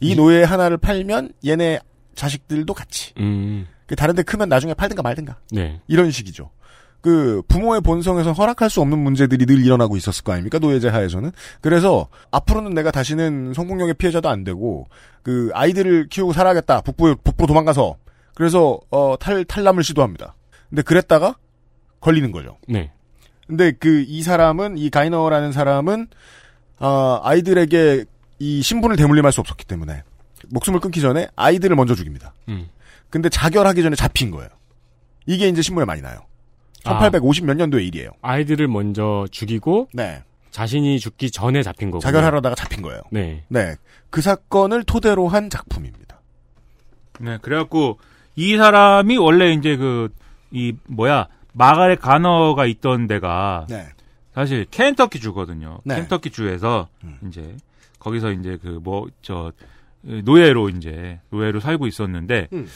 이 노예 하나를 팔면 얘네 자식들도 같이. 음. 그 다른데 크면 나중에 팔든가 말든가. 네. 이런 식이죠. 그 부모의 본성에서 허락할 수 없는 문제들이 늘 일어나고 있었을 거 아닙니까 노예제 하에서는 그래서 앞으로는 내가 다시는 성폭력의 피해자도 안 되고 그 아이들을 키우고 살아야겠다 북부 북부로 도망가서 그래서 어, 탈 탈남을 시도합니다. 근데 그랬다가 걸리는 거죠. 네. 근데 그 이 사람은 이 가이너라는 사람은 아, 아이들에게 이 신분을 대물림할 수 없었기 때문에 목숨을 끊기 전에 아이들을 먼저 죽입니다. 음. 근데 자결하기 전에 잡힌 거예요. 이게 이제 신문에 많이 나요. 아. 1850 몇 년도의 일이에요. 아이들을 먼저 죽이고 네. 자신이 죽기 전에 잡힌 거고. 자결하려다가 잡힌 거예요. 네. 네. 그 사건을 토대로 한 작품입니다. 네, 그래갖고 이 사람이 원래 이제 그 이 뭐야 마가렛 가너가 있던 데가 네. 사실 켄터키 주거든요. 네. 켄터키 주에서 음. 이제 거기서 이제 그 뭐 저 노예로 이제 노예로 살고 있었는데 음.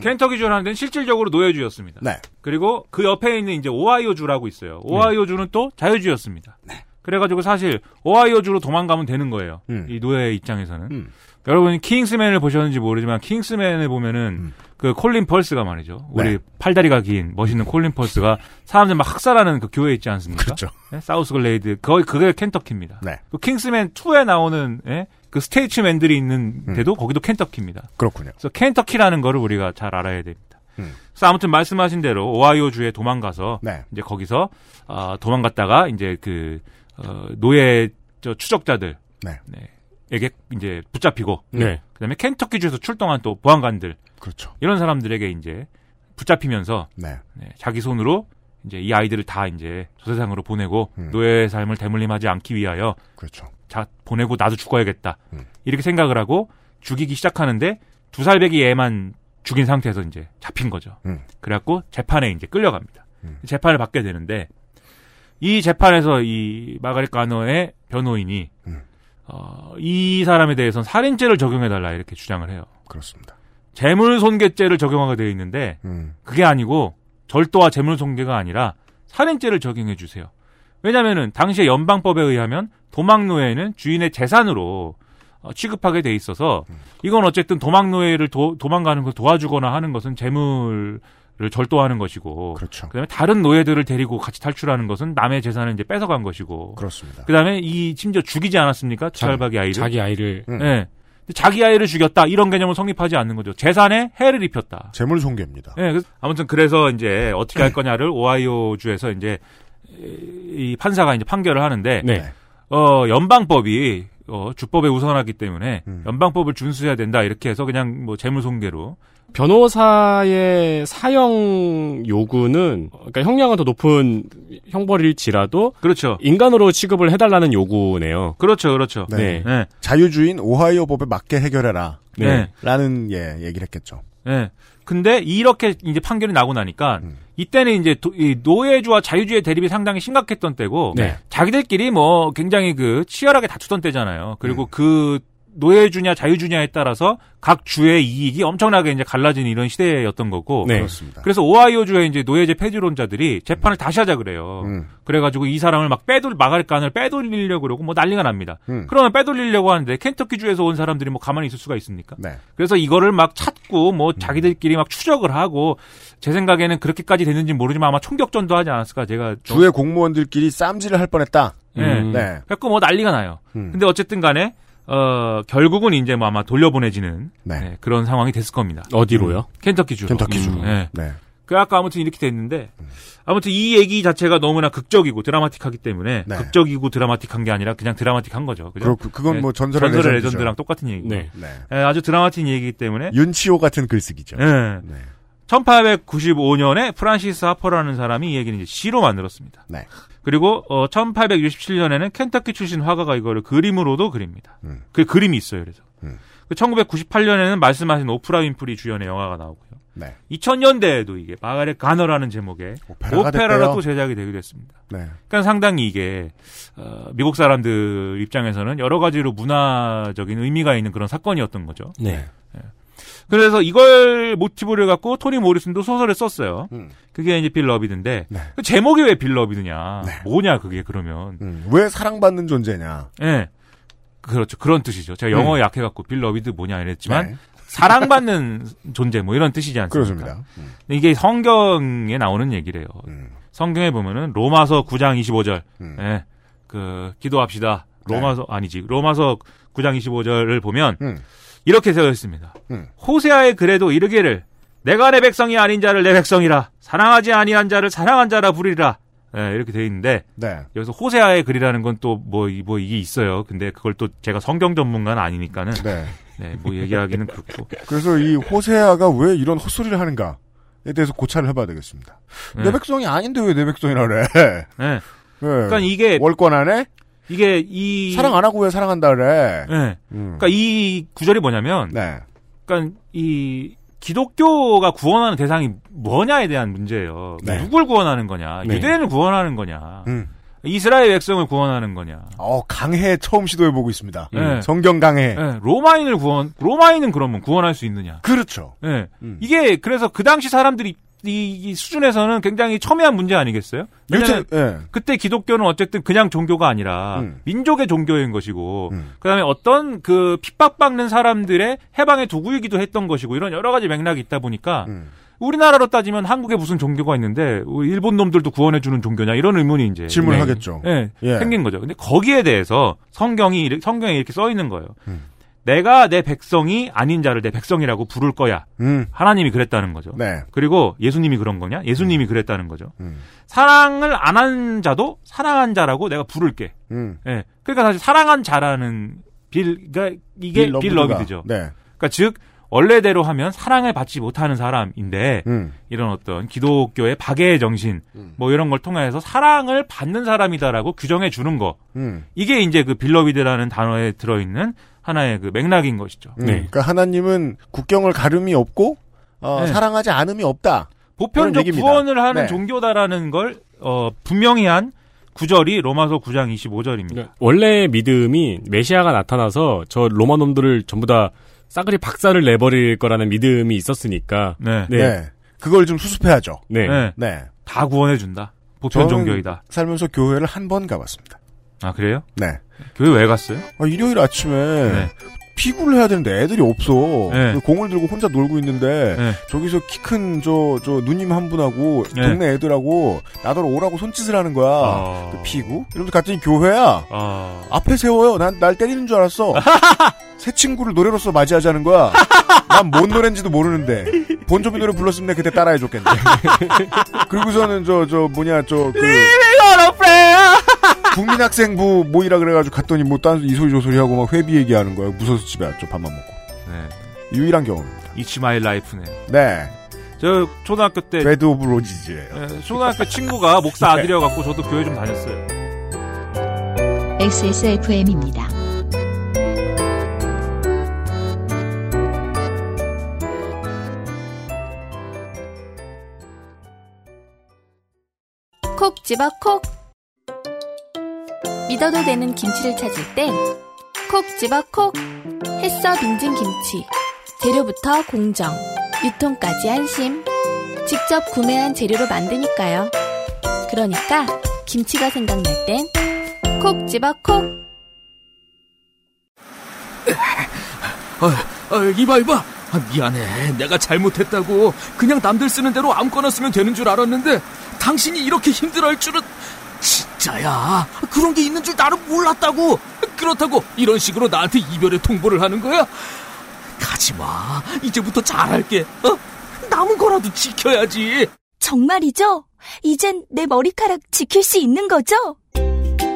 켄터키 주라는 데는 실질적으로 노예주였습니다. 네. 그리고 그 옆에 있는 이제 오하이오 주라고 있어요. 오하이오 주는 또 자유주였습니다. 그래가지고 사실 오하이오 주로 도망가면 되는 거예요. 네. 음. 이 노예 입장에서는. 음. 여러분이 킹스맨을 보셨는지 모르지만 킹스맨을 보면은 음. 그 콜린 퍼스가 말이죠. 우리 네. 팔다리가 긴 멋있는 콜린 퍼스가 사람들 막 학살하는 그 교회 있지 않습니까? 그렇죠. 네, 사우스 글레이드 교회 그게 켄터키입니다. 네. 그 킹스맨 2에 나오는 예? 그 스테이츠맨들이 있는 음. 데도 거기도 켄터키입니다. 그렇군요. 그래서 켄터키라는 거를 우리가 잘 알아야 됩니다. 음. 그래서 아무튼 말씀하신 대로 오하이오 주에 도망가서 네. 이제 거기서 어, 도망갔다가 이제 그 어, 노예 저 추적자들 네. 에게 이제 붙잡히고 네. 그다음에 켄터키 주에서 출동한 또 보안관들 그렇죠. 이런 사람들에게 이제 붙잡히면서 네. 네, 자기 손으로 이제 이 아이들을 다 이제 저 세상으로 보내고 음. 노예 삶을 대물림하지 않기 위하여 그렇죠. 자 보내고 나도 죽어야겠다 음. 이렇게 생각을 하고 죽이기 시작하는데 두 살배기 애만 죽인 상태에서 이제 잡힌 거죠. 음. 그래갖고 재판에 이제 끌려갑니다. 음. 재판을 받게 되는데 이 재판에서 이 마가렛 가너의 변호인이 음. 어, 이 사람에 대해서는 살인죄를 적용해달라 이렇게 주장을 해요. 그렇습니다. 재물손괴죄를 적용하게 되어 있는데 음. 그게 아니고 절도와 재물손괴가 아니라 살인죄를 적용해 주세요. 왜냐면은 당시에 연방법에 의하면 도망노예는 주인의 재산으로 어, 취급하게 돼 있어서 음. 이건 어쨌든 도망노예를 도, 도망가는 걸 도와주거나 하는 것은 재물을 절도하는 것이고 그렇죠. 그다음에 다른 노예들을 데리고 같이 탈출하는 것은 남의 재산을 이제 뺏어간 것이고 그렇습니다. 그다음에 이 심지어 죽이지 않았습니까? 두 살박이 아이를 자기 아이를 음. 예. 근데 자기 아이를 죽였다 이런 개념은 성립하지 않는 거죠. 재산에 해를 입혔다. 재물 손괴입니다. 예, 그래서 아무튼 그래서 이제 어떻게 할 거냐를 오하이오 주에서 이제 이 판사가 이제 판결을 하는데 네. 어 연방법이 어 주법에 우선하기 때문에 음. 연방법을 준수해야 된다 이렇게 해서 그냥 뭐 재물손괴로 변호사의 사형 요구는 그러니까 형량은 더 높은 형벌일지라도 그렇죠. 인간으로 취급을 해달라는 요구네요. 그렇죠. 그렇죠. 네. 네. 자유주의인 오하이오 법에 맞게 해결해라. 네. 라는 예 얘기를 했겠죠. 예. 근데 이렇게 이제 판결이 나고 나니까 음. 이때는 이제 도- 이 노예주와 자유주의 대립이 상당히 심각했던 때고 네. 자기들끼리 뭐 굉장히 그 치열하게 다투던 때잖아요. 그리고 음. 그 노예주냐 자유주냐에 따라서 각 주의 이익이 엄청나게 이제 갈라지는 이런 시대였던 거고. 네. 그렇습니다. 그래서 오하이오 주의 이제 노예제 폐지론자들이 재판을 다시 하자 그래요. 음. 그래가지고 이 사람을 막 빼돌 마가렛 간을 빼돌리려고 그러고 뭐 난리가 납니다. 음. 그러면 빼돌리려고 하는데 켄터키 주에서 온 사람들이 뭐 가만히 있을 수가 있습니까? 네. 그래서 이거를 막 찾고 뭐 자기들끼리 막 추적을 하고 제 생각에는 그렇게까지 됐는지 모르지만 아마 총격전도 하지 않았을까 제가 좀- 주의 공무원들끼리 쌈질을 할 뻔했다. 예. 음. 네. 그래갖고 뭐 난리가 나요. 음. 근데 어쨌든 간에 어 결국은 이제 뭐 아마 돌려보내지는 네. 네, 그런 상황이 됐을 겁니다. 어디로요? 켄터키 주로. 켄터키 주로. 음, 네. 네. 그 아까 아무튼 이렇게 됐는데 아무튼 이 얘기 자체가 너무나 극적이고 드라마틱하기 때문에 네. 극적이고 드라마틱한 게 아니라 그냥 드라마틱한 거죠. 그죠? 그렇고 그건 네. 뭐 전설의, 전설의 레전드죠. 레전드 랑 똑같은 얘기고. 네. 네. 예, 아주 드라마틱 얘기이기 때문에 윤치호 같은 글쓰기죠. 예. 네. 1895년에 프란시스 하퍼라는 사람이 이 얘기를 이제 시로 만들었습니다. 네. 그리고 어 1867년에는 켄터키 출신 화가가 이거를 그림으로도 그립니다. 음. 그 그림이 있어요. 그래서. 음. 그 1998년에는 말씀하신 오프라 윈프리 주연의 영화가 나오고요. 네. 2000년대에도 이게 마가렛 가너라는 제목의 오페라가 오페라로 됐대요. 또 제작이 되기도 했습니다. 네. 그러니까 상당히 이게 어, 미국 사람들 입장에서는 여러 가지로 문화적인 의미가 있는 그런 사건이었던 거죠. 네. 그래서 이걸 모티브를 갖고 토니 모리슨도 소설을 썼어요. 음. 그게 이제 Beloved인데 네. 그 제목이 왜 Beloved냐? 네. 뭐냐 그게 그러면? 음. 왜 사랑받는 존재냐. 예. 그렇죠. 그런 뜻이죠. 제가 영어 에 약해 갖고 Beloved 뭐냐 이랬지만 음. 네. 사랑받는 존재 뭐 이런 뜻이지 않습니까? 그렇습니다. 음. 이게 성경에 나오는 얘기래요. 음. 성경에 보면은 로마서 9장 25절. 음. 예. 그 기도합시다. 네. 로마서 아니지. 로마서 9장 25절을 보면 음. 이렇게 되어 있습니다. 음. 호세아의 글에도 이르기를 내가 내 백성이 아닌 자를 내 백성이라 사랑하지 아니한 자를 사랑한 자라 부르리라. 예, 이렇게 되어 있는데 네. 여기서 호세아의 글이라는 건 또 뭐 뭐 이게 있어요. 근데 그걸 또 제가 성경 전문가는 아니니까는 네. 네, 뭐 얘기하기는 그렇고. 그래서 이 호세아가 왜 이런 헛소리를 하는가에 대해서 고찰을 해봐야 되겠습니다. 네. 내 백성이 아닌데 왜 내 백성이라 그래? 네. 예. 그러니까 이게 월권 안에 이게 이 사랑 안 하고 왜 사랑한다 그래? 네. 음. 그러니까 이 구절이 뭐냐면, 네. 그러니까 이 기독교가 구원하는 대상이 뭐냐에 대한 문제예요. 네. 누굴 구원하는 거냐? 네. 유대인을 구원하는 거냐? 음. 이스라엘 백성을 구원하는 거냐? 어, 강해 처음 시도해 보고 있습니다. 네. 성경 강해. 예, 로마인을 구원, 로마인은 그러면 구원할 수 있느냐? 그렇죠. 예. 음. 이게 그래서 그 당시 사람들이 이, 이 수준에서는 굉장히 첨예한 문제 아니겠어요? 왜냐면 예. 그때 기독교는 어쨌든 그냥 종교가 아니라 음. 민족의 종교인 것이고 음. 그다음에 어떤 그 핍박받는 사람들의 해방의 도구이기도 했던 것이고 이런 여러 가지 맥락이 있다 보니까 음. 우리나라로 따지면 한국에 무슨 종교가 있는데 우리 일본 놈들도 구원해 주는 종교냐 이런 의문이 이제 질문을 네. 하겠죠. 예, 예. 생긴 거죠. 근데 거기에 대해서 성경이 성경에 이렇게 써 있는 거예요. 음. 내가 내 백성이 아닌 자를 내 백성이라고 부를 거야. 음. 하나님이 그랬다는 거죠. 네. 그리고 예수님이 그런 거냐? 예수님이 그랬다는 거죠. 음. 사랑을 안 한 자도 사랑한 자라고 내가 부를게. 음. 예. 그러니까 사실 사랑한 자라는 Be, 그러니까 이게 Be Beloved가. loved죠. 네. 그러니까 즉 원래대로 하면 사랑을 받지 못하는 사람인데 음. 이런 어떤 기독교의 박애의 정신 음. 뭐 이런 걸 통해서 사랑을 받는 사람이다라고 규정해 주는 거 음. 이게 이제 그 Beloved라는 단어에 들어있는 하나의 그 맥락인 것이죠. 음. 네. 그러니까 하나님은 국경을 가름이 없고 어, 네. 사랑하지 않음이 없다. 보편적. 구원을 하는 네. 종교다라는 걸 어, 분명히 한 구절이 로마서 9장 25절입니다. 그러니까 원래 믿음이 메시아가 나타나서 저 로마 놈들을 전부 다 싸그리 박살을 내버릴 거라는 믿음이 있었으니까. 네. 네. 네. 그걸 좀 수습해야죠. 네. 네. 네. 다 구원해 준다. 보편 종교이다. 살면서 교회를 한 번 가봤습니다. 아 그래요? 네. 교회 왜 갔어요? 아, 일요일 아침에 네. 피구를 해야 되는데 애들이 없어. 네. 그 공을 들고 혼자 놀고 있는데 네. 저기서 키 큰 저 저 누님 한 분하고 네. 동네 애들하고 나더러 오라고 손짓을 하는 거야. 아. 그 피구? 이러면서 갔더니 교회야. 아. 앞에 세워요. 난 날 때리는 줄 알았어. 새 친구를 노래로서 맞이하자는 거야. 난 뭔 노래인지도 모르는데 본조비 노래 불렀으면 그때 따라해줬겠네. 그리고서는 저 저 뭐냐 저그 국민학생부 모이라 그래가지고 갔더니 뭐 딴 이소리 저소리 하고 막 회비 얘기하는 거야. 무서워서 집에 왔죠. 밥만 먹고. 네. 유일한 경험입니다. It's my life네. 네. 저 초등학교 때 Bed of Roses예요. 예, 초등학교 친구가 목사 아들이어 갖고 저도 교회 좀 다녔어요. XSFM입니다. 콕 집어 콕 믿어도 되는 김치를 찾을 땐 콕 집어 콕 햇서 빙진 김치 재료부터 공정 유통까지 안심. 직접 구매한 재료로 만드니까요. 그러니까 김치가 생각날 땐 콕 집어 콕. 아, 이봐 이봐. 아, 미안해. 내가 잘못했다고 그냥 남들 쓰는 대로 아무거나 쓰면 되는 줄 알았는데 당신이 이렇게 힘들어할 줄은 진짜야? 그런 게 있는 줄 나는 몰랐다고. 그렇다고 이런 식으로 나한테 이별의 통보를 하는 거야? 가지 마. 이제부터 잘할게. 어? 남은 거라도 지켜야지. 정말이죠? 이젠 내 머리카락 지킬 수 있는 거죠?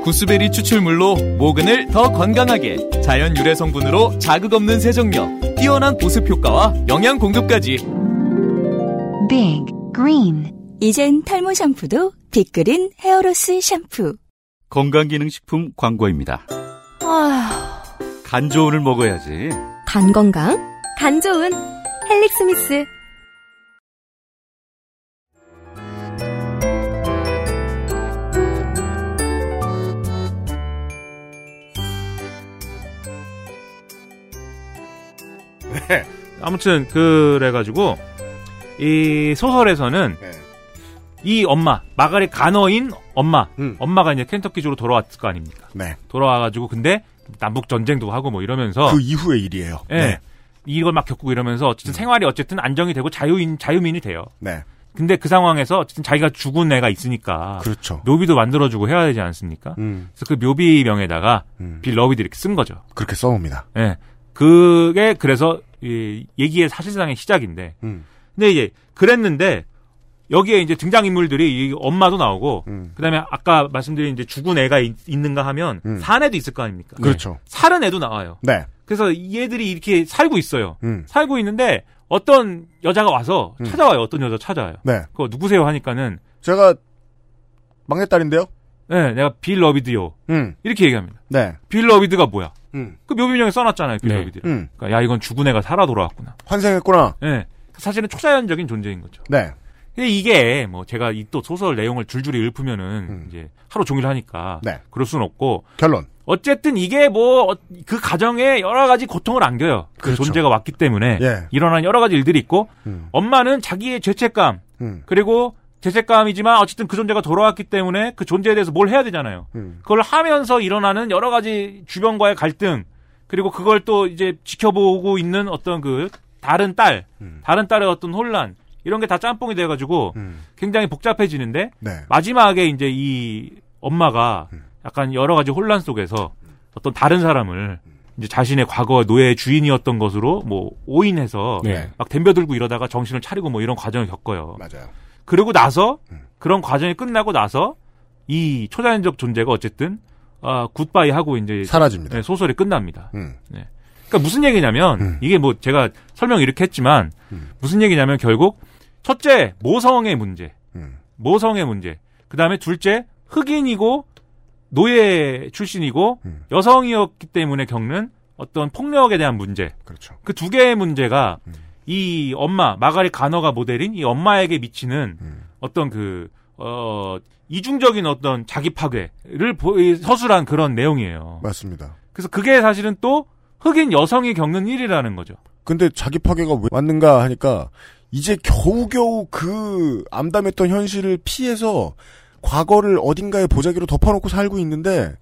구스베리 추출물로 모근을 더 건강하게 자연 유래 성분으로 자극 없는 세정력 뛰어난 보습 효과와 영양 공급까지. Big Green 이젠 탈모 샴푸도 빅그린 헤어로스 샴푸. 건강기능식품 광고입니다. 아휴 간 좋은을 먹어야지. 간 건강 간 좋은 헬릭 스미스 아무튼 그래가지고 이 소설에서는 네. 이 엄마 마가렛 가너인 엄마 음. 엄마가 이제 켄터키주로 돌아왔을 거 아닙니까? 네. 돌아와가지고 근데 남북 전쟁도 하고 뭐 이러면서 그 이후의 일이에요. 예. 네. 이걸 막 겪고 이러면서 어쨌든 생활이 어쨌든 안정이 되고 자유인 자유민이 돼요. 네. 근데 그 상황에서 어쨌든 자기가 죽은 애가 있으니까 그렇죠. 묘비도 만들어주고 해야 되지 않습니까? 음. 그래서 그 묘비명에다가 음. Beloved 이렇게 쓴 거죠. 그렇게 써옵니다. 예. 그게 그래서 이 얘기의 사실상의 시작인데. 음. 근데 이제 그랬는데 여기에 이제 등장 인물들이 이 엄마도 나오고 음. 그다음에 아까 말씀드린 이제 죽은 애가 있, 는가 하면 음. 산 애도 있을 거 아닙니까? 그렇죠. 살은 애도 나와요. 네. 그래서 얘들이 이렇게 살고 있어요. 음. 살고 있는데 어떤 여자가 와서 음. 찾아와요. 어떤 여자 찾아와요. 네. 그거 누구세요 하니까는 제가 막내딸인데요. 네, 내가 Beloved요. 음. 이렇게 얘기합니다. 네. Beloved가 뭐야? 음. 그 묘비명에 써놨잖아요. Be 네. loved. 음. 그러니까 야 이건 죽은 애가 살아 돌아왔구나. 환생했구나. 네. 사실은 초자연적인 존재인 거죠. 네. 근데 이게 뭐 제가 이 또 소설 내용을 줄줄이 읊으면은 이제 하루 종일 하니까 음. 네. 그럴 수는 없고 결론. 어쨌든 이게 뭐 그 가정에 여러 가지 고통을 안겨요. 그 그렇죠. 존재가 왔기 때문에 예. 일어난 여러 가지 일들이 있고 음. 엄마는 자기의 죄책감 음. 그리고 죄책감이지만 어쨌든 그 존재가 돌아왔기 때문에 그 존재에 대해서 뭘 해야 되잖아요. 음. 그걸 하면서 일어나는 여러 가지 주변과의 갈등 그리고 그걸 또 이제 지켜보고 있는 어떤 그 다른 딸, 음. 다른 딸의 어떤 혼란 이런 게 다 짬뽕이 돼가지고 음. 굉장히 복잡해지는데 네. 마지막에 이제 이 엄마가 음. 약간 여러 가지 혼란 속에서 어떤 다른 사람을 이제 자신의 과거 노예의 주인이었던 것으로 뭐 오인해서 네. 막 덤벼들고 이러다가 정신을 차리고 뭐 이런 과정을 겪어요. 맞아요. 그러고 나서 음. 그런 과정이 끝나고 나서 이 초자연적 존재가 어쨌든 아 굿바이 하고 이제 사라집니다. 네, 소설이 끝납니다. 음. 네. 그러니까 무슨 얘기냐면 음. 이게 뭐 제가 설명 이렇게 했지만 음. 무슨 얘기냐면 결국 첫째 모성의 문제, 음. 모성의 문제. 그 다음에 둘째 흑인이고 노예 출신이고 음. 여성이었기 때문에 겪는 어떤 폭력에 대한 문제. 그렇죠. 그 두 개의 문제가 음. 이 엄마 마가리 가너가 모델인 이 엄마에게 미치는 음. 어떤 그 어, 이중적인 어떤 자기 파괴를 서술한 그런 내용이에요. 맞습니다. 그래서 그게 사실은 또 흑인 여성이 겪는 일이라는 거죠. 근데 자기 파괴가 왜 왔는가 하니까 이제 겨우겨우 그 암담했던 현실을 피해서 과거를 어딘가에 보자기로 덮어놓고 살고 있는데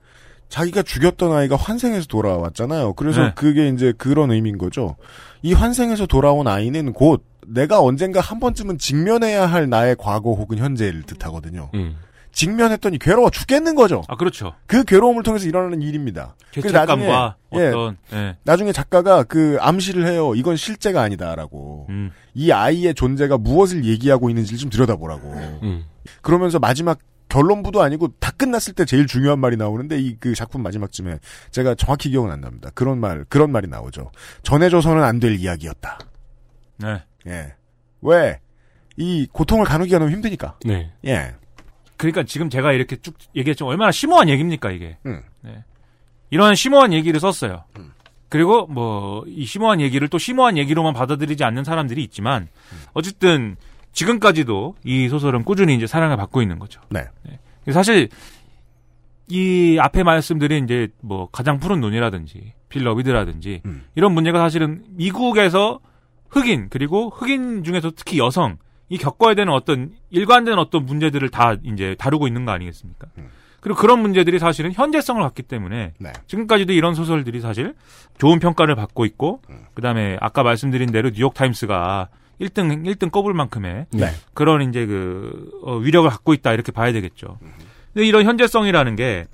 자기가 죽였던 아이가 환생해서 돌아왔잖아요. 그래서 네. 그게 이제 그런 의미인 거죠. 이 환생해서 돌아온 아이는 곧 내가 언젠가 한 번쯤은 직면해야 할 나의 과거 혹은 현재를 뜻하거든요. 음. 직면했더니 괴로워 죽겠는 거죠. 아 그렇죠. 그 괴로움을 통해서 일어나는 일입니다. 그래서 나중에, 예, 어떤 예. 나중에 작가가 그 암시를 해요. 이건 실제가 아니다라고. 음. 이 아이의 존재가 무엇을 얘기하고 있는지를 좀 들여다보라고. 음. 그러면서 마지막 결론부도 아니고 다 끝났을 때 제일 중요한 말이 나오는데 이 그 작품 마지막쯤에 제가 정확히 기억은 안 납니다. 그런 말 그런 말이 나오죠. 전해줘서는 안 될 이야기였다. 네. 예. 왜? 이 고통을 가누기가 너무 힘드니까. 네. 예. 그러니까 지금 제가 이렇게 쭉 얘기했지만 얼마나 심오한 얘기입니까 이게. 음. 네. 이런 심오한 얘기를 썼어요. 음. 그리고 뭐 이 심오한 얘기를 또 심오한 얘기로만 받아들이지 않는 사람들이 있지만 어쨌든 지금까지도 이 소설은 꾸준히 이제 사랑을 받고 있는 거죠. 네. 사실 이 앞에 말씀드린 이제 뭐 가장 푸른 눈이라든지 빌러비드라든지 음. 이런 문제가 사실은 미국에서 흑인 그리고 흑인 중에서 특히 여성 이 겪어야 되는 어떤 일관된 어떤 문제들을 다 이제 다루고 있는 거 아니겠습니까? 음. 그리고 그런 문제들이 사실은 현재성을 갖기 때문에 네. 지금까지도 이런 소설들이 사실 좋은 평가를 받고 있고 음. 그다음에 아까 말씀드린 대로 뉴욕 타임스가 1등 1등 꼽을 만큼의 네. 그런 이제 그 어, 위력을 갖고 있다 이렇게 봐야 되겠죠. 근데 이런 현재성이라는 게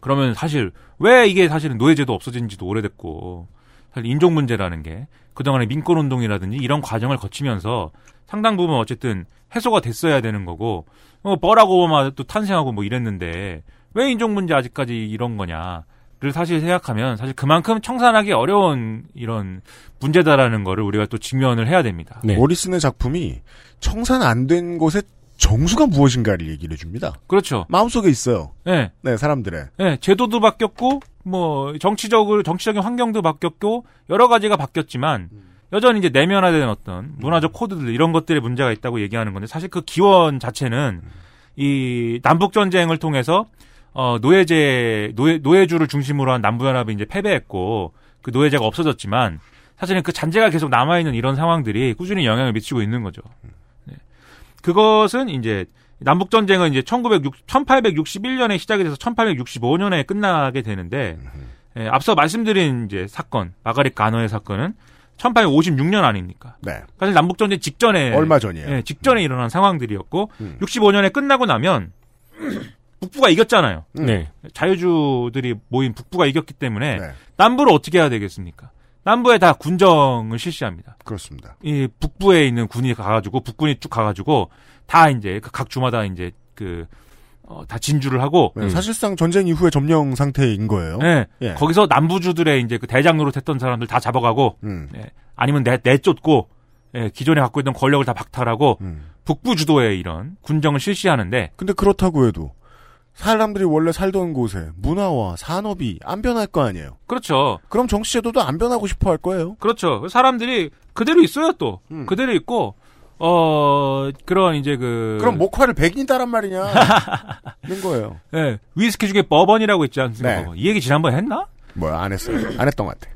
그러면 사실 왜 이게 사실은 노예제도 없어진 지도 오래됐고 사실 인종 문제라는 게 그동안의 민권 운동이라든지 이런 과정을 거치면서 상당 부분 어쨌든 해소가 됐어야 되는 거고 어, 버락 오바마도 탄생하고 뭐 이랬는데 왜 인종 문제 아직까지 이런 거냐를 사실 생각하면 사실 그만큼 청산하기 어려운 이런 문제다라는 거를 우리가 또 직면을 해야 됩니다. 네. 모리슨의 작품이 청산 안 된 것의 정수가 무엇인가를 얘기를 해줍니다. 그렇죠. 마음속에 있어요. 네. 네, 사람들의. 네, 제도도 바뀌었고 뭐 정치적으로 정치적인 환경도 바뀌었고 여러 가지가 바뀌었지만 여전히 이제 내면화된 어떤 문화적 코드들 이런 것들에 문제가 있다고 얘기하는 건데 사실 그 기원 자체는 이 남북 전쟁을 통해서 어 노예제 노예 노예주를 중심으로 한 남부 연합이 이제 패배했고 그 노예제가 없어졌지만 사실은 그 잔재가 계속 남아 있는 이런 상황들이 꾸준히 영향을 미치고 있는 거죠. 네. 그것은 이제 남북 전쟁은 이제 1960 1861년에 시작이 돼서 1865년에 끝나게 되는데 예, 앞서 말씀드린 이제 사건 마가릿 가너의 사건은 1856년 아닙니까? 네. 사실 남북 전쟁 직전에 얼마 전이에요. 예, 직전에 일어난 상황들이었고 음. 65년에 끝나고 나면 북부가 이겼잖아요. 네. 자유주들이 모인 북부가 이겼기 때문에 네. 남부를 어떻게 해야 되겠습니까? 남부에 다 군정을 실시합니다. 그렇습니다. 이 북부에 있는 군이 가가지고 북군이 쭉 가가지고 다 이제 그각 주마다 이제 그 어, 다 진주를 하고 네, 사실상 전쟁 이후의 점령 상태인 거예요. 네. 예. 거기서 남부주들의 이제 그 대장 노릇했던 사람들 다 잡아가고 음. 예. 아니면 내 내쫓고 예, 기존에 갖고 있던 권력을 다 박탈하고 음. 북부 주도의 이런 군정을 실시하는데 근데 그렇다고 해도 사람들이 원래 살던 곳에 문화와 산업이 안 변할 거 아니에요. 그렇죠. 그럼 정치 제도도 안 변하고 싶어 할 거예요. 그렇죠. 사람들이 그대로 있어요 또 그대로 있고 어 그런 이제 그 그럼 목화를 백인이 따란 말이냐? 는 거예요. 예, 위스키 중에 버번이라고 있지 않습니까? 네. 버번. 이 얘기 지난번에 했나? 뭐야 안 했어요. 안 했던 것 같아.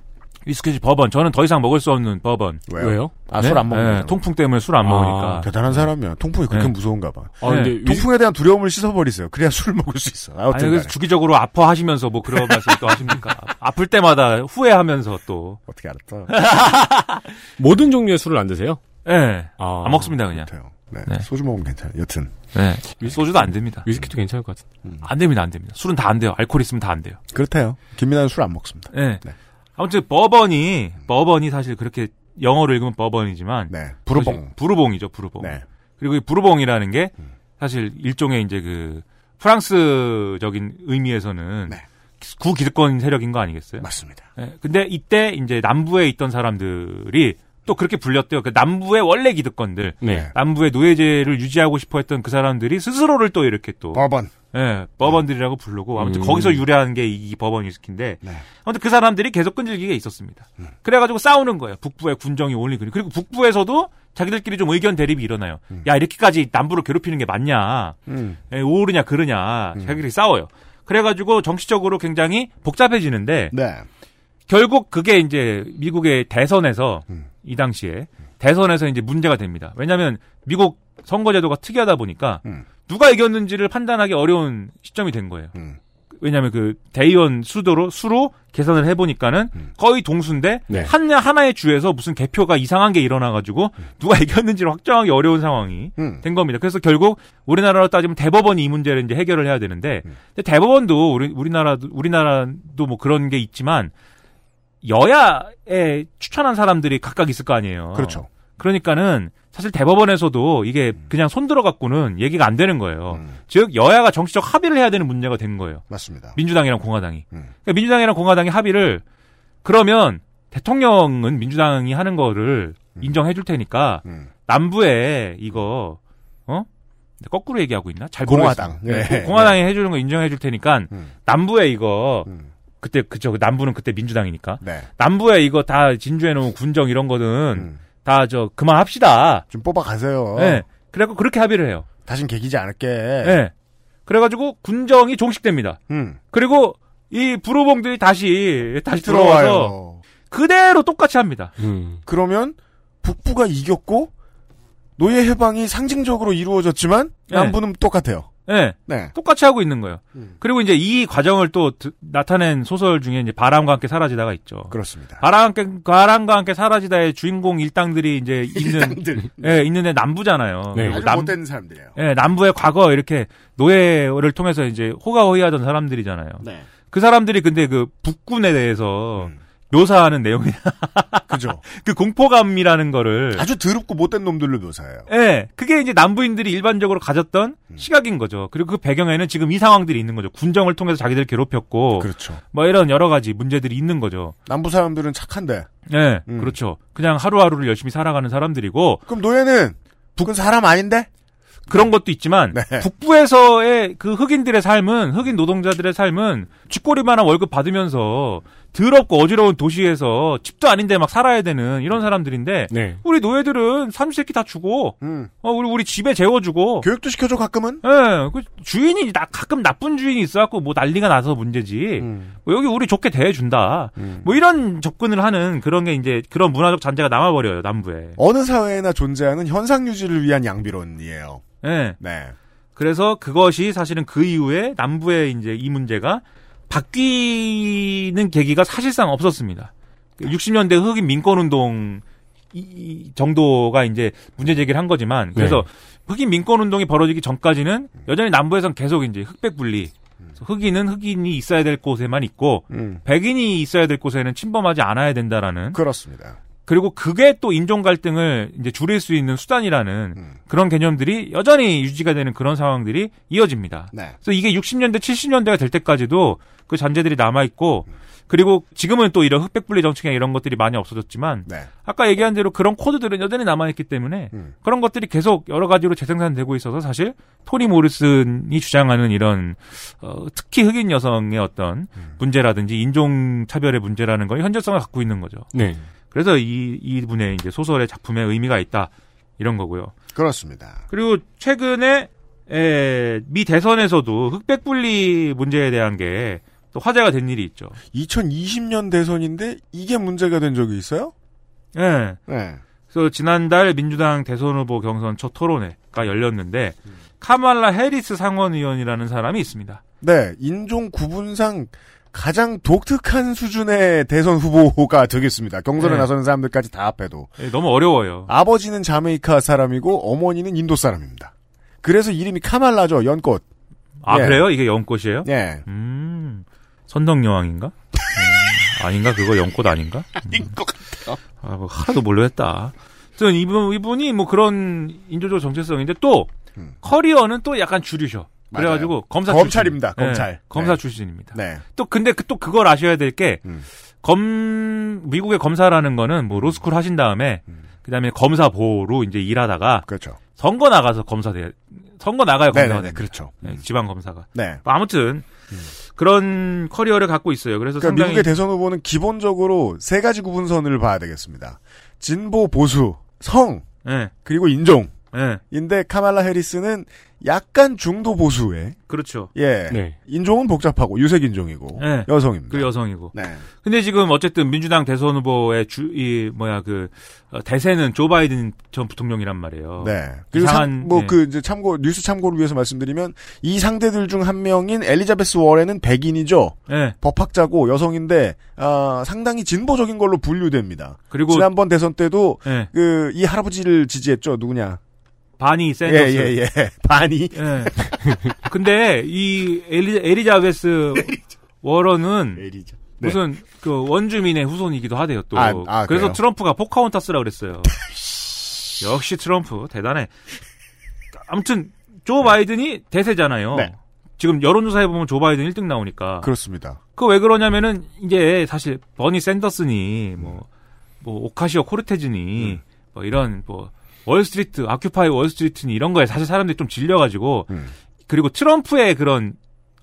위스키 중 버번. 저는 더 이상 먹을 수 없는 버번. 왜요? 왜요? 아, 술안 먹는 거죠. 통풍 때문에 술 안 먹으니까. 대단한 사람이야. 통풍이 그렇게 네. 무서운가 봐. 아, 근데 네. 통풍에 대한 두려움을 씻어버리세요. 그래야 술을 먹을 수 있어. 아니, 그래서 간에. 주기적으로 아파하시면서 뭐 그런 말씀 또 하십니까? 아플 때마다 후회하면서 또. 어떻게 알았어? 모든 종류의 술을 안 드세요? 예. 아. 안 먹습니다, 그냥. 네. 소주 먹으면 괜찮아요. 여튼. 네. 소주도 안 됩니다. 위스키도 괜찮을 것 같은데. 안 됩니다, 안 됩니다. 술은 다 안 돼요. 알코올 있으면 다 안 돼요. 그렇대요. 김민아는 술 안 먹습니다. 예. 아무튼 버번이 버번이 사실 그렇게 영어로 읽으면 버번이지만 네. 부르봉. 부르봉이죠, 부르봉. 네. 그리고 이 부르봉이라는 게 사실 일종의 이제 그 프랑스적인 의미에서는 구기득권 세력인 거 아니겠어요? 맞습니다. 예, 근데 이때 이제 남부에 있던 사람들이 또 그렇게 불렸대요. 그 남부의 원래 기득권들, 네. 남부의 노예제를 유지하고 싶어했던 그 사람들이 스스로를 또 이렇게 또 버번. 예, 버번들이라고 부르고 아무튼 음. 거기서 유래한 게이 버번 위스키인데 네. 아무튼 그 사람들이 계속 끈질기게 있었습니다. 음. 그래가지고 싸우는 거예요. 북부의 군정이 올리고 그리고 북부에서도 자기들끼리 좀 의견 대립이 일어나요. 야 이렇게까지 남부를 괴롭히는 게 맞냐? 음. 예, 오르냐 그르냐 자기들이 싸워요. 그래가지고 정치적으로 굉장히 복잡해지는데 네. 결국 그게 이제 미국의 대선에서 이 당시에 대선에서 이제 문제가 됩니다. 왜냐하면 미국 선거제도가 특이하다 보니까 누가 이겼는지를 판단하기 어려운 시점이 된 거예요. 왜냐하면 그 대의원 수도로 수로 계산을 해보니까는 거의 동수인데 네. 한 하나의 주에서 무슨 개표가 이상한 게 일어나가지고 누가 이겼는지를 확정하기 어려운 상황이 음. 된 겁니다. 그래서 결국 우리나라로 따지면 대법원이 이 문제를 이제 해결을 해야 되는데 근데 대법원도 우리 우리나라도 우리나라도 뭐 그런 게 있지만 여야에 추천한 사람들이 각각 있을 거 아니에요. 그렇죠. 그러니까는 사실 대법원에서도 이게 그냥 손 들어갖고는 얘기가 안 되는 거예요. 즉 여야가 정치적 합의를 해야 되는 문제가 된 거예요. 맞습니다. 민주당이랑 공화당이. 그러니까 민주당이랑 공화당이 합의를 그러면 대통령은 민주당이 하는 거를 인정해 줄 테니까 남부에 이거 어? 거꾸로 얘기하고 있나? 잘 공화당. 모르겠어요. 네. 공화당이 해주는 거 인정해 줄 테니까 남부에 이거 그때 그저 그 남부는 그때 민주당이니까 네. 남부에 이거 다 진주해 놓은 군정 이런 거는 다저 그만 합시다. 좀 뽑아 가세요. 네. 그래갖고 그렇게 합의를 해요. 다신 개기지 않을게. 네. 그래가지고 군정이 종식됩니다. 음. 그리고 이 부로봉들이 다시 다시 들어와서 들어와요. 그대로 똑같이 합니다. 음. 그러면 북부가 이겼고 노예 해방이 상징적으로 이루어졌지만 네. 남부는 똑같아요. 네. 네. 똑같이 하고 있는 거예요. 그리고 이제 이 과정을 또 드- 나타낸 소설 중에 이제 바람과 함께 사라지다가 있죠. 그렇습니다. 바람과 함께, 바람과 함께 사라지다의 주인공 일당들이 이제 있는, 일당들. 예, 있는데 남부잖아요. 네. 남, 못된 사람들이에요. 예, 남부의 과거 이렇게 노예를 통해서 이제 호가호위하던 사람들이잖아요. 네. 그 사람들이 근데 그 북군에 대해서 음. 묘사하는 내용이 그죠. 그 공포감이라는 거를 아주 더럽고 못된 놈들로 묘사해요. 예, 그게 이제 남부인들이 일반적으로 가졌던 음. 시각인 거죠. 그리고 그 배경에는 지금 이 상황들이 있는 거죠. 군정을 통해서 자기들 괴롭혔고, 그렇죠. 뭐 이런 여러 가지 문제들이 있는 거죠. 남부 사람들은 착한데. 예, 음. 그렇죠. 그냥 하루하루를 열심히 살아가는 사람들이고, 그럼 노예는 북은 사람 아닌데? 그런 것도 있지만 네. 북부에서의 그 흑인들의 삶은 흑인 노동자들의 삶은 쥐꼬리만한 월급 받으면서 더럽고 어지러운 도시에서 집도 아닌데 막 살아야 되는 이런 사람들인데 네. 우리 노예들은 삼시세끼 다 주고 어 우리 우리 집에 재워주고 교육도 시켜줘 가끔은. 예, 그 주인이 나 가끔 나쁜 주인이 있어갖고 뭐 난리가 나서 문제지. 뭐 여기 우리 좋게 대해준다. 뭐 이런 접근을 하는 그런 게 이제 그런 문화적 잔재가 남아버려요 남부에. 어느 사회에나 존재하는 현상 유지를 위한 양비론이에요. 예. 네. 그래서 그것이 사실은 그 이후에 남부의 이제 이 문제가 바뀌는 계기가 사실상 없었습니다. 60년대 흑인 민권운동 이- 정도가 이제 문제 제기를 한 거지만 그래서 흑인 민권운동이 벌어지기 전까지는 여전히 남부에선 계속 이제 흑백 분리 흑인은 흑인이 있어야 될 곳에만 있고 음. 백인이 있어야 될 곳에는 침범하지 않아야 된다라는 그렇습니다. 그리고 그게 또 인종 갈등을 이제 줄일 수 있는 수단이라는 음. 그런 개념들이 여전히 유지가 되는 그런 상황들이 이어집니다. 네. 그래서 이게 60년대, 70년대가 될 때까지도 그 잔재들이 남아 있고, 그리고 지금은 또 이런 흑백분리 정책이나 이런 것들이 많이 없어졌지만, 네. 아까 얘기한 대로 그런 코드들은 여전히 남아 있기 때문에, 음. 그런 것들이 계속 여러 가지로 재생산되고 있어서 사실, 토니 모리슨이 주장하는 이런, 어, 특히 흑인 여성의 어떤 음. 문제라든지 인종 차별의 문제라는 건 현실성을 갖고 있는 거죠. 네. 그래서 이, 이분의 이제 소설의 작품에 의미가 있다. 이런 거고요. 그렇습니다. 그리고 최근에 에, 미 대선에서도 흑백 분리 문제에 대한 게 또 화제가 된 일이 있죠. 2020년 대선인데 이게 문제가 된 적이 있어요? 예. 네. 그래서 지난달 민주당 대선 후보 경선 첫 토론회가 열렸는데 카말라 해리스 상원의원이라는 사람이 있습니다. 네, 인종 구분상 가장 독특한 수준의 대선 후보가 되겠습니다. 경선에 네. 나서는 사람들까지 다 합해도. 예, 너무 어려워요. 아버지는 자메이카 사람이고 어머니는 인도 사람입니다. 그래서 이름이 카말라죠, 연꽃. 아 예. 그래요? 이게 연꽃이에요? 예. 음, 선덕여왕인가? 음, 아닌가? 그거 연꽃 아닌가? 아닌 것 같아요. 아, 뭐 하나도. 하여튼 이분, 이분이 뭐 그런 인조적 정체성인데 또 커리어는 또 약간 줄이셔. 그래가지고. 검사 검찰입니다, 출신. 검찰. 네, 검사 네. 출신입니다. 네. 또 근데 그- 또 그걸 아셔야 될게검 미국의 검사라는 거는 뭐 로스쿨 하신 다음에 그다음에 검사보로 이제 일하다가 그렇죠. 선거 나가서 검사 돼 선거 나가요 검사가 됩니다. 그렇죠. 네, 지방 검사가. 네. 뭐 아무튼 그런 커리어를 갖고 있어요. 그래서 그러니까 상당히 미국의 대선 후보는 기본적으로 세 가지 구분선을 봐야 되겠습니다. 진보, 보수, 성, 네. 그리고 인종. 네. 인데 카말라 해리스는 약간 중도 보수의 그렇죠. 예 네. 인종은 복잡하고 유색 인종이고 네. 여성입니다. 그 여성이고. 네. 근데 지금 어쨌든 민주당 대선 후보의 주, 이, 뭐야, 그, 어, 대세는 조 바이든 전 부통령이란 말이에요. 네. 그리고 이상한, 뭐 예. 그 이제 참고 뉴스 참고를 위해서 말씀드리면 이 상대들 중 한 명인 엘리자베스 워렌은 백인이죠. 예. 법학자고 여성인데 아, 상당히 진보적인 걸로 분류됩니다. 그리고- 지난번 대선 때도 예. 그이 할아버지를 지지했죠. 누구냐? 바니 샌더스. 예, 예, 예. 바니. 예. 근데 이 엘리, 엘리자베스 워런은 네. 무슨 그 원주민의 후손이기도 하대요 또. 아, 아, 그래서 그래요? 트럼프가 포카혼타스라 그랬어요. 역시 트럼프 대단해. 아무튼 조 바이든이 대세잖아요. 네. 지금 여론조사해 보면 조 바이든 1등 나오니까. 그렇습니다. 그 왜 그러냐면은 이제 사실 버니 샌더스니 뭐, 뭐 오카시오 코르테즈니 음. 뭐 이런 뭐 월스트리트 Occupy Wall Street니 이런 거에 사실 사람들이 좀 질려가지고 음. 그리고 트럼프의 그런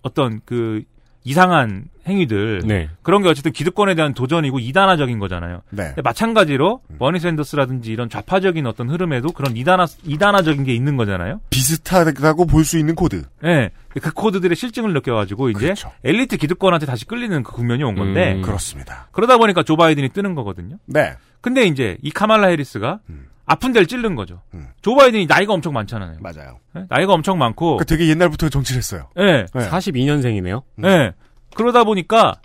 어떤 그 이상한 행위들 네. 그런 게 어쨌든 기득권에 대한 도전이고 이단아적인 거잖아요. 네. 근데 마찬가지로 버니 샌더스라든지 이런 좌파적인 어떤 흐름에도 그런 이단아 이단아적인 게 있는 거잖아요. 비슷하다고 볼 수 있는 코드. 예. 그 코드들의 싫증을 느껴가지고 이제 그렇죠. 엘리트 기득권한테 다시 끌리는 그 국면이 온 건데 음. 그렇습니다. 그러다 보니까 조 바이든이 뜨는 거거든요. 네. 근데 이제 이 카말라 해리스가 음. 아픈 데를 찌른 거죠. 음. 조 바이든이 나이가 엄청 많잖아요. 맞아요. 예? 나이가 엄청 많고, 그러니까 되게 옛날부터 정치를 했어요. 예, 네. 42년생이네요. 음. 예. 그러다 보니까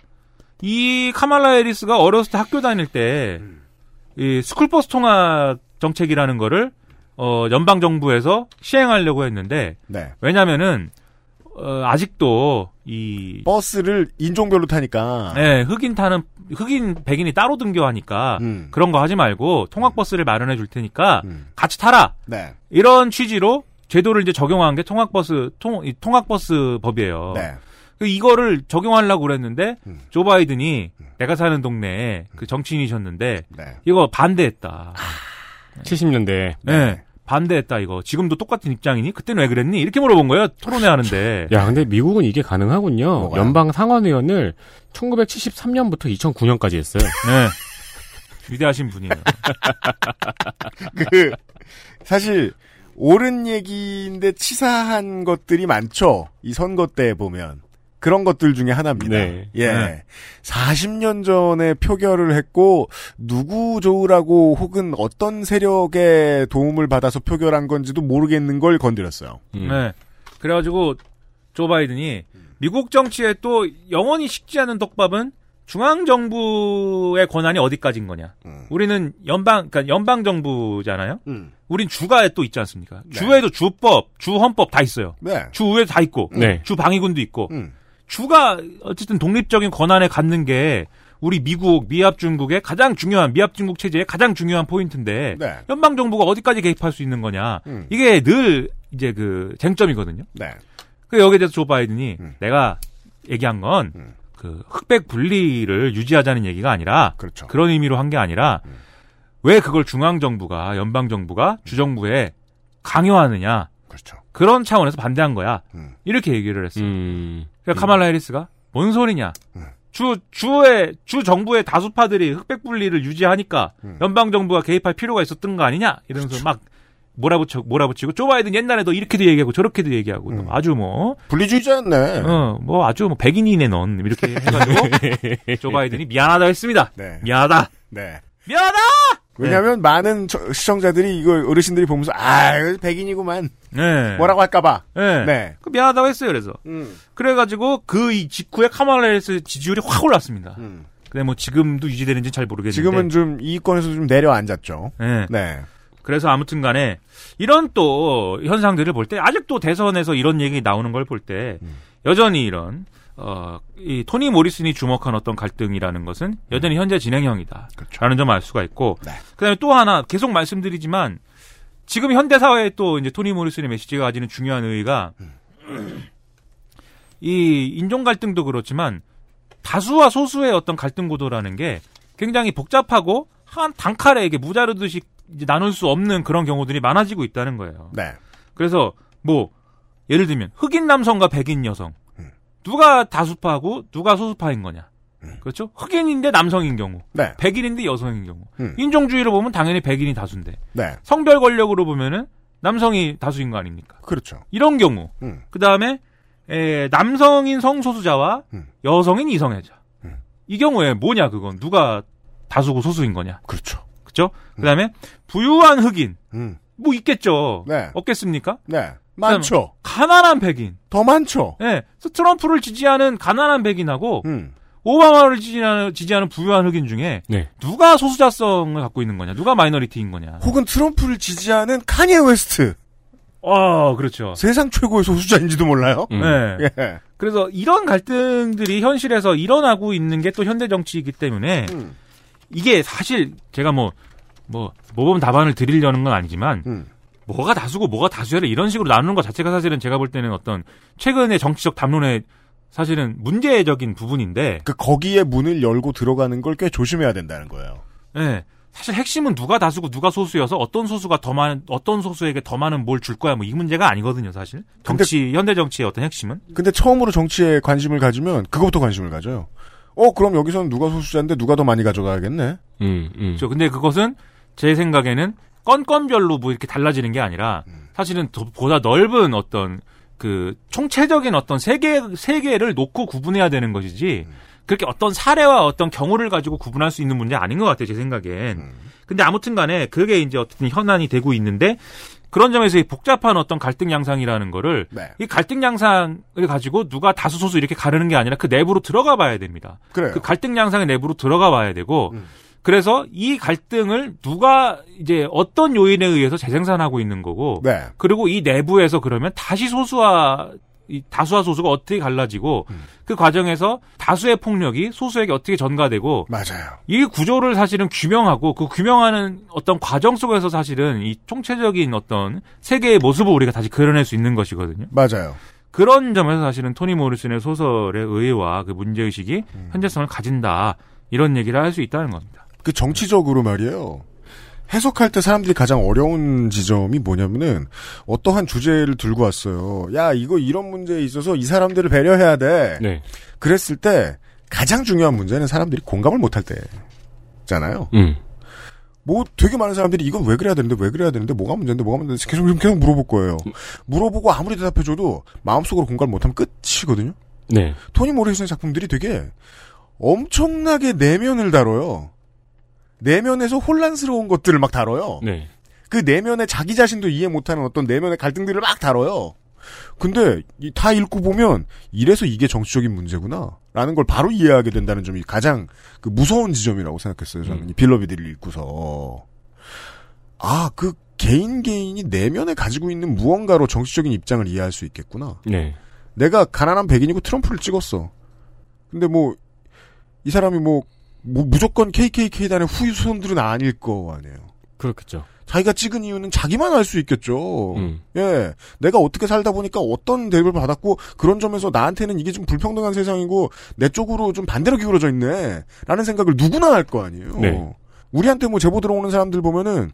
이 카말라 해리스가 어렸을 때 학교 다닐 때 음. 이 스쿨버스 통합 정책이라는 거를 어 연방 정부에서 시행하려고 했는데 네. 왜냐면은 어, 아직도 이 버스를 인종별로 타니까. 예, 흑인 타는 흑인 백인이 따로 등교하니까 음. 그런 거 하지 말고 통학 버스를 마련해 줄 테니까 음. 같이 타라. 네. 이런 취지로 제도를 이제 적용한 게 통학 버스 통이 통학 버스 법이에요. 네. 그 이거를 적용하려고 그랬는데 음. 조 바이든이 내가 사는 동네에 그 정치인이셨는데 네. 이거 반대했다. 70년대. 네. 반대했다 이거. 지금도 똑같은 입장이니? 그때는 왜 그랬니? 이렇게 물어본 거예요. 토론회 하는데. 야, 근데 미국은 이게 가능하군요. 뭐가요? 연방 상원의원을 1973년부터 2009년까지 했어요. 네. 위대하신 분이에요. 그 사실 옳은 얘기인데 치사한 것들이 많죠. 이 선거 때 보면 그런 것들 중에 하나입니다. 네. 예. 네. 40년 전에 표결을 했고 누구 좋으라고 혹은 어떤 세력의 도움을 받아서 표결한 건지도 모르겠는 걸 건드렸어요. 음. 네. 그래가지고 조 바이든이 미국 정치에 또 영원히 식지 않은 떡밥은 중앙 정부의 권한이 어디까지인 거냐. 음. 우리는 연방 그러니까 연방 정부잖아요. 음. 우린 주가 또 있지 않습니까? 네. 주에도 주법, 주 헌법 다 있어요. 네. 주의회도 다 있고, 네. 주 방위군도 있고, 음. 주가 어쨌든 독립적인 권한을 갖는 게 우리 미국, 미합 중국의 가장 중요한 미합 중국 체제의 가장 중요한 포인트인데 네. 연방 정부가 어디까지 개입할 수 있는 거냐 음. 이게 늘 이제 그 쟁점이거든요. 네. 그 여기에 대해서 조 바이든이 내가 얘기한 건그 흑백 분리를 유지하자는 얘기가 아니라 그렇죠. 런 의미로 한 게 아니라 왜 그걸 중앙 정부가 연방 정부가 주정부에 강요하느냐 그렇죠. 그런 차원에서 반대한 거야. 이렇게 얘기를 했어요. 음. 그러니까 카말라 해리스가 뭔 소리냐? 주 주의 주 정부의 다수파들이 흑백 분리를 유지하니까 연방 정부가 개입할 필요가 있었던 거 아니냐? 이러면서 막 몰아붙여 몰아붙이고 조 바이든 옛날에도 이렇게도 얘기하고 저렇게도 얘기하고 또 아주 뭐 분리주의자였네. 어, 뭐 아주 뭐 백인이네 넌 이렇게 해가지고 조 바이든이 미안하다 했습니다. 네. 미안하다. 네. 미안하다. 왜냐하면 많은 저- 시청자들이 이거 어르신들이 보면서 아 백인이구만 네. 뭐라고 할까봐. 네. 네. 그 미안하다고 했어요. 그래서 그래가지고 그이 직후에 카말라 해리스 지지율이 확 올랐습니다. 근데 뭐 지금도 유지되는지 잘 모르겠는데 지금은 좀 이권에서 좀 내려앉았죠. 네. 네. 그래서 아무튼 간에 이런 또 현상들을 볼 때 아직도 대선에서 이런 얘기 나오는 걸 볼때 여전히 이런 어, 이 토니 모리슨이 주목한 어떤 갈등이라는 것은 여전히 현재 진행형이다. 라는 점알 수가 있고 그다음에 또 하나 계속 말씀드리지만 지금 현대 사회에 또 이제 토니 모리슨의 메시지가 가지는 중요한 의의가 이 인종 갈등도 그렇지만 다수와 소수의 어떤 갈등 구도라는 게 굉장히 복잡하고 한 단칼에 이게 무자르듯이 이제 나눌 수 없는 그런 경우들이 많아지고 있다는 거예요. 네. 그래서 뭐 예를 들면 흑인 남성과 백인 여성 누가 다수파고 누가 소수파인 거냐? 그렇죠? 흑인인데 남성인 경우, 네. 백인인데 여성인 경우. 음. 인종주의로 보면 당연히 백인이 다수인데 네. 성별 권력으로 보면은 남성이 다수인 거 아닙니까? 그렇죠. 이런 경우. 음. 그 다음에 남성인 성소수자와 여성인 이성애자. 이 경우에 뭐냐 그건 누가 다수고 소수인 거냐? 그렇죠. 그죠? 그다음에 부유한 흑인. 음. 뭐 있겠죠. 네. 없겠습니까? 네. 많죠. 가난한 백인. 더 많죠. 예. 그래서 트럼프를 지지하는 가난한 백인하고 음. 오바마를 지지하는, 지지하는 부유한 흑인 중에 네. 누가 소수자성을 갖고 있는 거냐? 누가 minority인 거냐? 혹은 트럼프를 지지하는 카니에 웨스트. 어, 그렇죠. 세상 최고의 소수자인지도 몰라요. 네. 예. 그래서 이런 갈등들이 현실에서 일어나고 있는 게 또 현대 정치이기 때문에 음. 이게 사실 제가 뭐, 뭐, 모범 답안을 드리려는 건 아니지만 음. 뭐가 다수고 뭐가 다수야를 이런 식으로 나누는 것 자체가 사실은 제가 볼 때는 어떤 최근의 정치적 담론의 사실은 문제적인 부분인데 그 거기에 문을 열고 들어가는 걸 꽤 조심해야 된다는 거예요. 예. 사실 핵심은 누가 다수고 누가 소수여서 어떤 소수가 더 많은 어떤 소수에게 더 많은 뭘 줄 거야 뭐 이 문제가 아니거든요 사실 정치 현대 정치의 어떤 핵심은 근데 처음으로 정치에 관심을 가지면 그거부터 관심을 가져요. 어 그럼 여기서는 누가 소수자인데 누가 더 많이 가져가야겠네. 음, 음. 그렇죠. 근데 그것은 제 생각에는 건건별로 뭐 이렇게 달라지는 게 아니라 사실은 더 보다 넓은 어떤 그 총체적인 어떤 세계 세계를 놓고 구분해야 되는 것이지 그렇게 어떤 사례와 어떤 경우를 가지고 구분할 수 있는 문제 아닌 것 같아요 제 생각엔. 근데 아무튼간에 그게 이제 어쨌든 현안이 되고 있는데 그런 점에서 이 복잡한 어떤 갈등 양상이라는 거를 네. 이 갈등 양상을 가지고 누가 다수 소수 이렇게 가르는 게 아니라 그 내부로 들어가 봐야 됩니다. 그래요. 그 갈등 양상의 내부로 들어가 봐야 되고 그래서 이 갈등을 누가 이제 어떤 요인에 의해서 재생산하고 있는 거고 네. 그리고 이 내부에서 그러면 다시 소수와 이 다수와 소수가 어떻게 갈라지고 그 과정에서 다수의 폭력이 소수에게 어떻게 전가되고 맞아요. 이 구조를 사실은 규명하고 그 규명하는 어떤 과정 속에서 사실은 이 총체적인 어떤 세계의 모습을 우리가 다시 그려낼 수 있는 것이거든요. 맞아요. 그런 점에서 사실은 토니 모리슨의 소설의 의의와 그 문제 의식이 현재성을 가진다. 이런 얘기를 할 수 있다는 겁니다. 그 정치적으로 말이에요. 해석할 때 사람들이 가장 어려운 지점이 뭐냐면은 어떠한 주제를 들고 왔어요. 야 이거 이런 문제에 있어서 이 사람들을 배려해야 돼. 네. 그랬을 때 가장 중요한 문제는 사람들이 공감을 못할 때잖아요. 음. 뭐 되게 많은 사람들이 이건 왜 그래야 되는데 왜 그래야 되는데 뭐가 문제인데 뭐가 문제인데 계속 계속 물어볼 거예요. 물어보고 아무리 대답해줘도 마음속으로 공감을 못하면 끝이거든요. 네. 토니 모리슨의 작품들이 되게 엄청나게 내면을 다뤄요. 내면에서 혼란스러운 것들을 막 다뤄요. 네. 그 내면에 자기 자신도 이해 못하는 어떤 내면의 갈등들을 막 다뤄요. 근데 이- 다 읽고 보면 이래서 이게 정치적인 문제구나 라는 걸 바로 이해하게 된다는 점이 가장 그 무서운 지점이라고 생각했어요. 저는 이 빌러비드를 읽고서 아 그 개인 개인이 내면에 가지고 있는 무언가로 정치적인 입장을 이해할 수 있겠구나. 네. 내가 가난한 백인이고 트럼프를 찍었어. 근데 뭐 이 사람이 뭐 뭐 무조건 KKK단의 후손들은 아닐 거 아니에요. 그렇겠죠. 자기가 찍은 이유는 자기만 알 수 있겠죠. 음. 예. 내가 어떻게 살다 보니까 어떤 대접을 받았고, 그런 점에서 나한테는 이게 좀 불평등한 세상이고, 내 쪽으로 좀 반대로 기울어져 있네. 라는 생각을 누구나 할 거 아니에요. 네. 우리한테 뭐 제보 들어오는 사람들 보면은,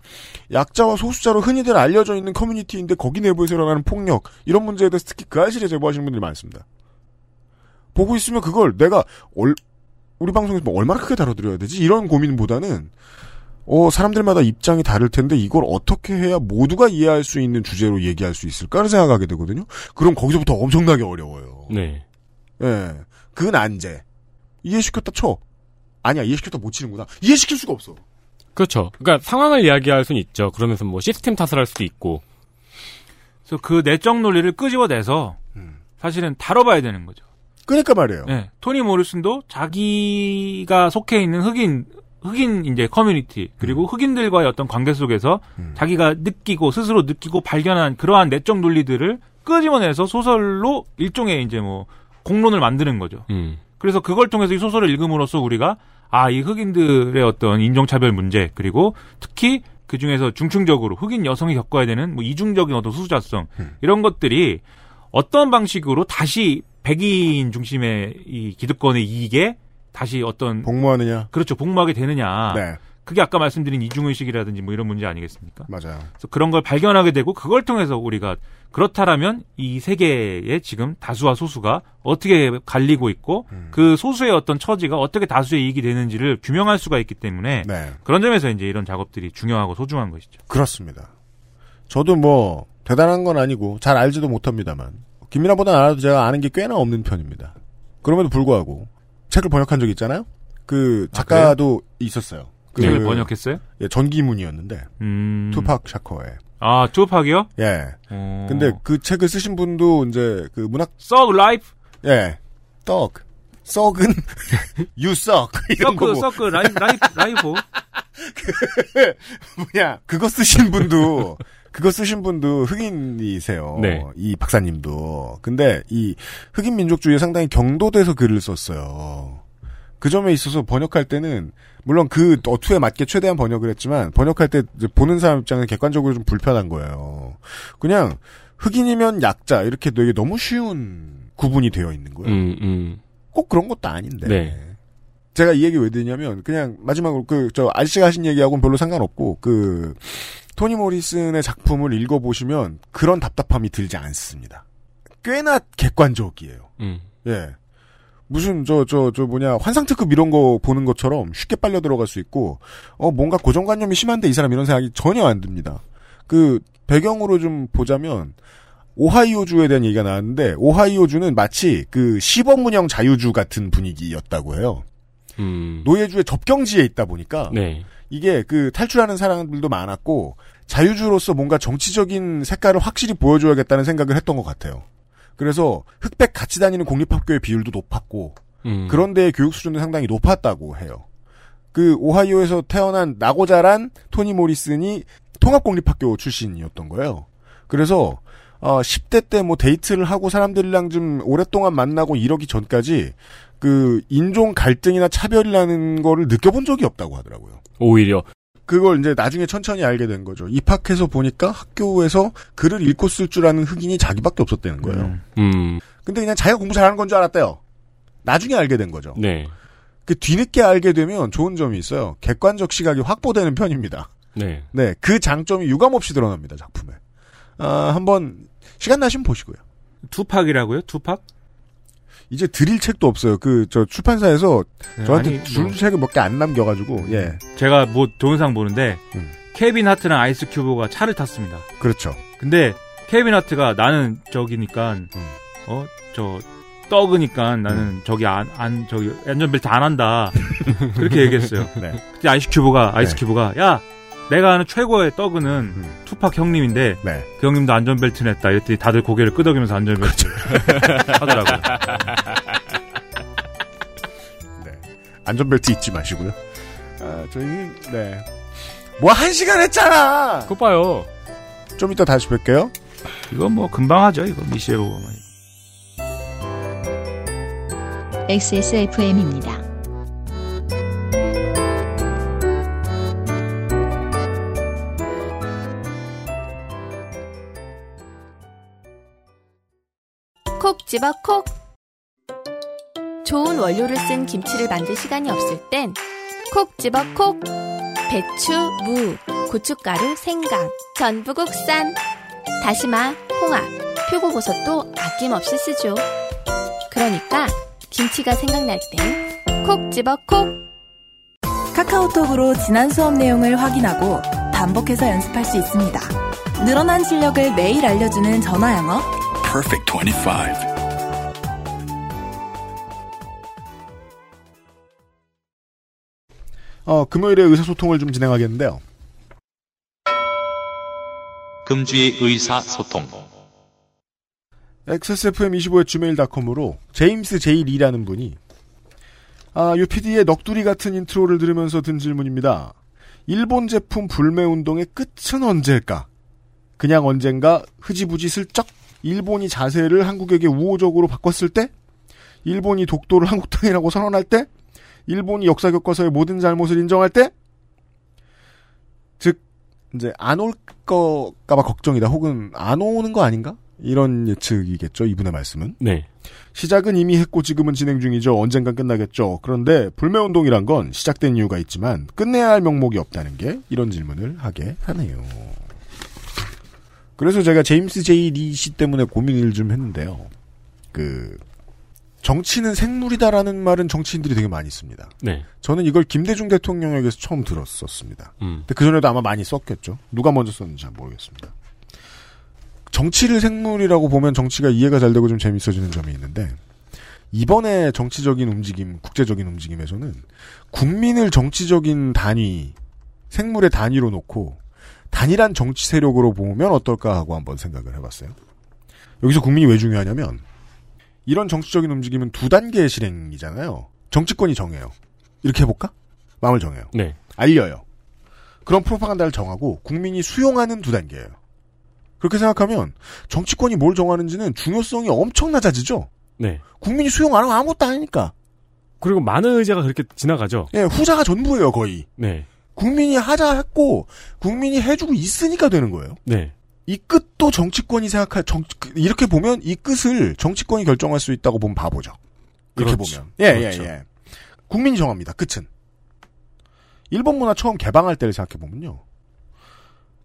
약자와 소수자로 흔히들 알려져 있는 커뮤니티인데, 거기 내부에서 일어나는 폭력, 이런 문제에 대해서 특히 그 알실에 제보하시는 분들이 많습니다. 보고 있으면 그걸 내가, 얼, 우리 방송에서 뭐 얼마나 크게 다뤄드려야 되지? 이런 고민보다는, 어, 사람들마다 입장이 다를 텐데 이걸 어떻게 해야 모두가 이해할 수 있는 주제로 얘기할 수 있을까를 생각하게 되거든요. 그럼 거기서부터 엄청나게 어려워요. 네. 예. 그 난제. 이해시켰다 쳐. 아니야, 이해시켰다 못 치는구나. 이해시킬 수가 없어. 그렇죠. 그러니까 상황을 이야기할 수는 있죠. 그러면서 뭐 시스템 탓을 할 수도 있고. 그래서 그 내적 논리를 끄집어내서 사실은 다뤄봐야 되는 거죠. 그러니까 말이에요. 네. 토니 모리슨도 자기가 속해 있는 흑인 흑인 이제 커뮤니티 그리고 흑인들과의 어떤 관계 속에서 자기가 느끼고 스스로 느끼고 발견한 그러한 내적 논리들을 끄집어내서 소설로 일종의 이제 뭐 공론을 만드는 거죠. 음. 그래서 그걸 통해서 이 소설을 읽음으로써 우리가 아 이 흑인들의 어떤 인종차별 문제 그리고 특히 그 중에서 중층적으로 흑인 여성이 겪어야 되는 뭐 이중적인 어떤 수수자성 이런 것들이 어떤 방식으로 다시 백인 중심의 이 기득권의 이익에 다시 어떤 복무하느냐? 그렇죠 복무하게 되느냐. 네. 그게 아까 말씀드린 이중의식이라든지 뭐 이런 문제 아니겠습니까? 맞아요. 그래서 그런 걸 발견하게 되고 그걸 통해서 우리가 그렇다라면 이 세계의 지금 다수와 소수가 어떻게 갈리고 있고 음. 그 소수의 어떤 처지가 어떻게 다수의 이익이 되는지를 규명할 수가 있기 때문에 네. 그런 점에서 이제 이런 작업들이 중요하고 소중한 것이죠. 그렇습니다. 저도 뭐 대단한 건 아니고 잘 알지도 못합니다만 김민하보다 알아도 제가 아는 게 꽤나 없는 편입니다. 그럼에도 불구하고 책을 번역한 적 있잖아요. 그 작가도 있었어요. 그 책을 번역했어요? 예, 전기문이었는데 음. 투팍 샤커의 아 투팍이요? 예. 어. 근데 그 책을 쓰신 분도 이제 그 문학 Thug Life 예. 떡 suck은 you suck 이런 거고 thug life life life 뭐냐 그거 쓰신 분도 그거 쓰신 분도 흑인이세요. 네. 이 박사님도. 근데 이 흑인 민족주의에 상당히 경도돼서 글을 썼어요. 그 점에 있어서 번역할 때는 물론 그 어투에 맞게 최대한 번역을 했지만 번역할 때 보는 사람 입장은 객관적으로 좀 불편한 거예요. 그냥 흑인이면 약자 이렇게 되게 너무 쉬운 구분이 되어 있는 거예요. 음, 음. 꼭 그런 것도 아닌데. 네. 제가 이 얘기 왜 드냐면 그냥 마지막으로 그 저 아저씨가 하신 얘기하고는 별로 상관없고 그 토니 모리슨의 작품을 읽어보시면 그런 답답함이 들지 않습니다. 꽤나 객관적이에요. 음. 예. 무슨 저저 저 뭐냐 환상특급 이런 거 보는 것처럼 쉽게 빨려 들어갈 수 있고 어 뭔가 고정관념이 심한데 이 사람 이런 생각이 전혀 안 듭니다. 그 배경으로 좀 보자면 오하이오주에 대한 얘기가 나왔는데 오하이오주는 마치 그 시범운영 자유주 같은 분위기였다고 해요. 음. 노예주의 접경지에 있다 보니까 네. 이게 그 탈출하는 사람들도 많았고 자유주로서 뭔가 정치적인 색깔을 확실히 보여줘야겠다는 생각을 했던 것 같아요. 그래서 흑백 같이 다니는 공립학교의 비율도 높았고 음. 그런 데의 교육 수준도 상당히 높았다고 해요. 그 오하이오에서 태어난 나고 자란 토니 모리슨이 통합공립학교 출신이었던 거예요. 그래서 어, 10대 때 뭐 데이트를 하고 사람들이랑 좀 오랫동안 만나고 이러기 전까지 그 인종 갈등이나 차별이라는 거를 느껴본 적이 없다고 하더라고요. 오히려 그걸 이제 나중에 천천히 알게 된 거죠. 입학해서 보니까 학교에서 글을 읽고 쓸 줄 아는 흑인이 자기밖에 없었다는 거예요. 음. 근데 그냥 자기가 공부 잘하는 건 줄 알았대요. 나중에 알게 된 거죠. 네. 그 뒤늦게 알게 되면 좋은 점이 있어요. 객관적 시각이 확보되는 편입니다. 네. 네, 그 장점이 유감없이 드러납니다, 작품에. 아, 한번 시간 나시면 보시고요. 투팍이라고요? 투팍? 이제 드릴 책도 없어요. 그 저 출판사에서 네, 저한테 줄 뭐. 책을 몇 개 안 남겨가지고 예, 제가 뭐 동영상 보는데 음. 케빈 하트랑 아이스 큐브가 차를 탔습니다. 그렇죠. 근데 케빈 하트가 나는 저기니까 음. 어저 thug니까 나는 저기 안, 안 저기 안전벨트 안 한다 그렇게 얘기했어요. 네. 그때 아이스 큐브가 아이스 네. 큐브가 야 내가 아는 최고의 thug은 음. 투팍 형님인데 네. 그 형님도 안전벨트 맸다 이랬더니 다들 고개를 끄덕이면서 안전벨트 하더라고요. 안전벨트 잊지 마시고요. 아, 저희, 네. 뭐, 한 시간 했잖아! 그거 봐요. 좀 이따 다시 뵐게요. 이건 뭐, 금방 하죠, 이거. 미시에로만 XSFM입니다. 콕 집어 콕! 좋은 원료를 쓴 김치를 만들 시간이 없을 땐 콕 집어 콕. 배추, 무, 고춧가루, 생강, 전부 국산. 다시마, 홍합, 표고버섯도 아낌없이 쓰죠. 그러니까 김치가 생각날 땐 콕 집어 콕. 카카오톡으로 지난 수업 내용을 확인하고 반복해서 연습할 수 있습니다. 늘어난 실력을 매일 알려주는 전화 영어. Perfect 25. 어, 금요일에 의사소통을 좀 진행하겠는데요. 금주의 의사소통. XSFM25의 gmail.com으로 제임스 제이 리라는 분이 아, UPD의 넋두리 같은 인트로를 들으면서 든 질문입니다. 일본 제품 불매 운동의 끝은 언제일까? 그냥 언젠가 흐지부지 슬쩍 일본이 자세를 한국에게 우호적으로 바꿨을 때? 일본이 독도를 한국 땅이라고 선언할 때? 일본이 역사 교과서의 모든 잘못을 인정할 때? 즉, 이제 안 올 거까봐 걱정이다. 혹은 안 오는 거 아닌가? 이런 예측이겠죠. 이분의 말씀은. 네. 시작은 이미 했고 지금은 진행 중이죠. 언젠간 끝나겠죠. 그런데 불매운동이란 건 시작된 이유가 있지만 끝내야 할 명목이 없다는 게 이런 질문을 하게 하네요. 그래서 제가 제임스 제이 리씨 때문에 고민을 좀 했는데요. 그 정치는 생물이다라는 말은 정치인들이 되게 많이 씁니다. 네. 저는 이걸 김대중 대통령에게서 처음 들었었습니다. 음. 근데 그전에도 아마 많이 썼겠죠. 누가 먼저 썼는지 잘 모르겠습니다. 정치를 생물이라고 보면 정치가 이해가 잘 되고 좀 재밌어지는 점이 있는데 이번에 정치적인 움직임, 국제적인 움직임에서는 국민을 정치적인 단위, 생물의 단위로 놓고 단일한 정치 세력으로 보면 어떨까 하고 한번 생각을 해봤어요. 여기서 국민이 왜 중요하냐면 이런 정치적인 움직임은 두 단계의 실행이잖아요. 정치권이 정해요. 이렇게 해볼까? 마음을 정해요. 네. 알려요. 그런 프로파간다를 정하고 국민이 수용하는 두 단계예요. 그렇게 생각하면 정치권이 뭘 정하는지는 중요성이 엄청 낮아지죠. 네. 국민이 수용 안 하면 아무것도 아니니까. 그리고 많은 의제가 그렇게 지나가죠. 예, 후자가 전부예요, 거의. 네. 국민이 하자 했고 국민이 해주고 있으니까 되는 거예요. 네. 이 끝도 정치권이 생각할 정 이렇게 보면 이 끝을 정치권이 결정할 수 있다고 보면 바보죠. 이렇게 그렇죠. 보면 예 그렇죠. 예, 예. 국민이 정합니다. 끝은 일본 문화 처음 개방할 때를 생각해 보면요.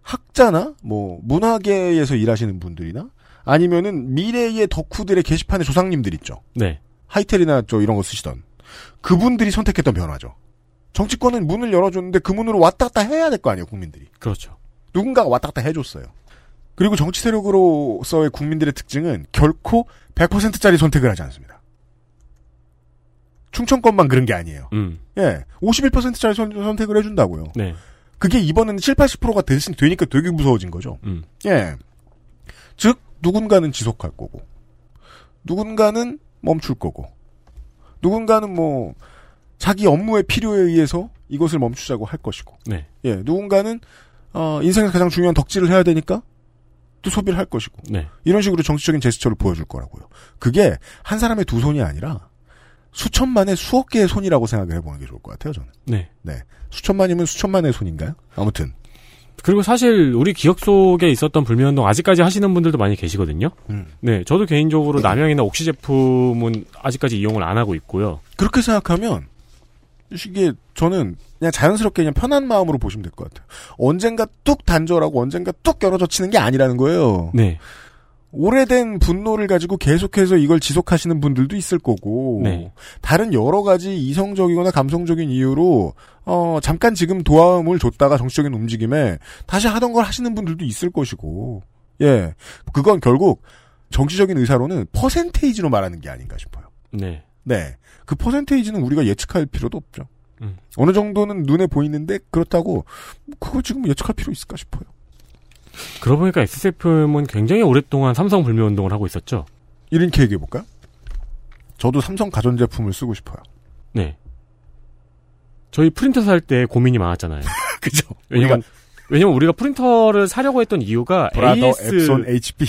학자나 뭐 문화계에서 일하시는 분들이나 아니면은 미래의 덕후들의 게시판의 조상님들 있죠. 네. 하이텔이나 저 이런 거 쓰시던 그분들이 선택했던 변화죠. 정치권은 문을 열어줬는데 그 문으로 왔다 갔다 해야 될 거 아니에요, 국민들이. 그렇죠. 누군가가 왔다 갔다 해줬어요. 그리고 정치 세력으로서의 국민들의 특징은 결코 100%짜리 선택을 하지 않습니다. 충청권만 그런 게 아니에요. 음. 예, 51%짜리 선, 선택을 해준다고요. 네. 그게 이번에는 7, 80%가 됐, 되니까 되게 무서워진 거죠. 음. 예. 즉, 누군가는 지속할 거고, 누군가는 멈출 거고, 누군가는 뭐, 자기 업무의 필요에 의해서 이것을 멈추자고 할 것이고, 네. 예, 누군가는, 어, 인생에서 가장 중요한 덕질을 해야 되니까 또 소비를 할 것이고, 네. 이런 식으로 정치적인 제스처를 보여줄 거라고요. 그게 한 사람의 두 손이 아니라 수천만의 수억 개의 손이라고 생각을 해보는 게 좋을 것 같아요, 저는. 네. 네. 수천만이면 수천만의 손인가요? 아무튼. 그리고 사실 우리 기억 속에 있었던 불매운동 아직까지 하시는 분들도 많이 계시거든요. 음. 네, 저도 개인적으로 남영이나 옥시 제품은 아직까지 이용을 안 하고 있고요. 그렇게 생각하면 이게 저는 그냥 자연스럽게 그냥 편한 마음으로 보시면 될 것 같아요. 언젠가 뚝 단절하고 언젠가 뚝 열어젖히는 게 아니라는 거예요. 네. 오래된 분노를 가지고 계속해서 이걸 지속하시는 분들도 있을 거고 네. 다른 여러 가지 이성적이거나 감성적인 이유로 어 잠깐 지금 도움을 줬다가 정치적인 움직임에 다시 하던 걸 하시는 분들도 있을 것이고 예 그건 결국 정치적인 의사로는 퍼센테이지로 말하는 게 아닌가 싶어요. 네. 네. 그 퍼센테이지는 우리가 예측할 필요도 없죠. 음. 어느 정도는 눈에 보이는데 그렇다고 그거 지금 예측할 필요 있을까 싶어요. 그러고 보니까 XSFM은 굉장히 오랫동안 삼성 불매 운동을 하고 있었죠. 이렇게 얘기해 볼까요? 저도 삼성 가전제품을 쓰고 싶어요. 네. 저희 프린터 살 때 고민이 많았잖아요. 그죠? 왜냐면, 왜냐면 우리가 프린터를 사려고 했던 이유가 브라더, AS, 앱손, HP.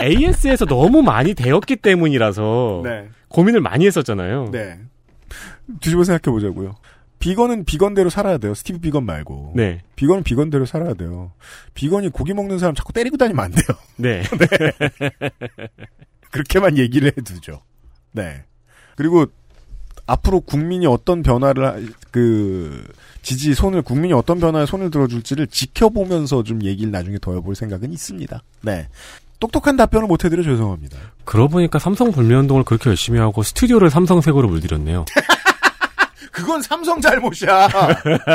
AS에서 너무 많이 되었기 때문이라서 네. 고민을 많이 했었잖아요. 네. 뒤집어 생각해 보자고요. 비건은 비건대로 살아야 돼요. 스티브 비건 말고. 네. 비건은 비건대로 살아야 돼요. 비건이 고기 먹는 사람 자꾸 때리고 다니면 안 돼요. 네. 그렇게만 얘기를 해두죠. 네. 그리고 앞으로 국민이 어떤 변화를 하- 그 지지 손을 국민이 어떤 변화에 손을 들어줄지를 지켜보면서 좀 얘기를 나중에 더 해볼 생각은 있습니다. 네. 똑똑한 답변을 못 해드려 죄송합니다. 그러고 보니까 삼성 불매운동을 그렇게 열심히 하고 스튜디오를 삼성색으로 물들였네요. 그건 삼성 잘못이야.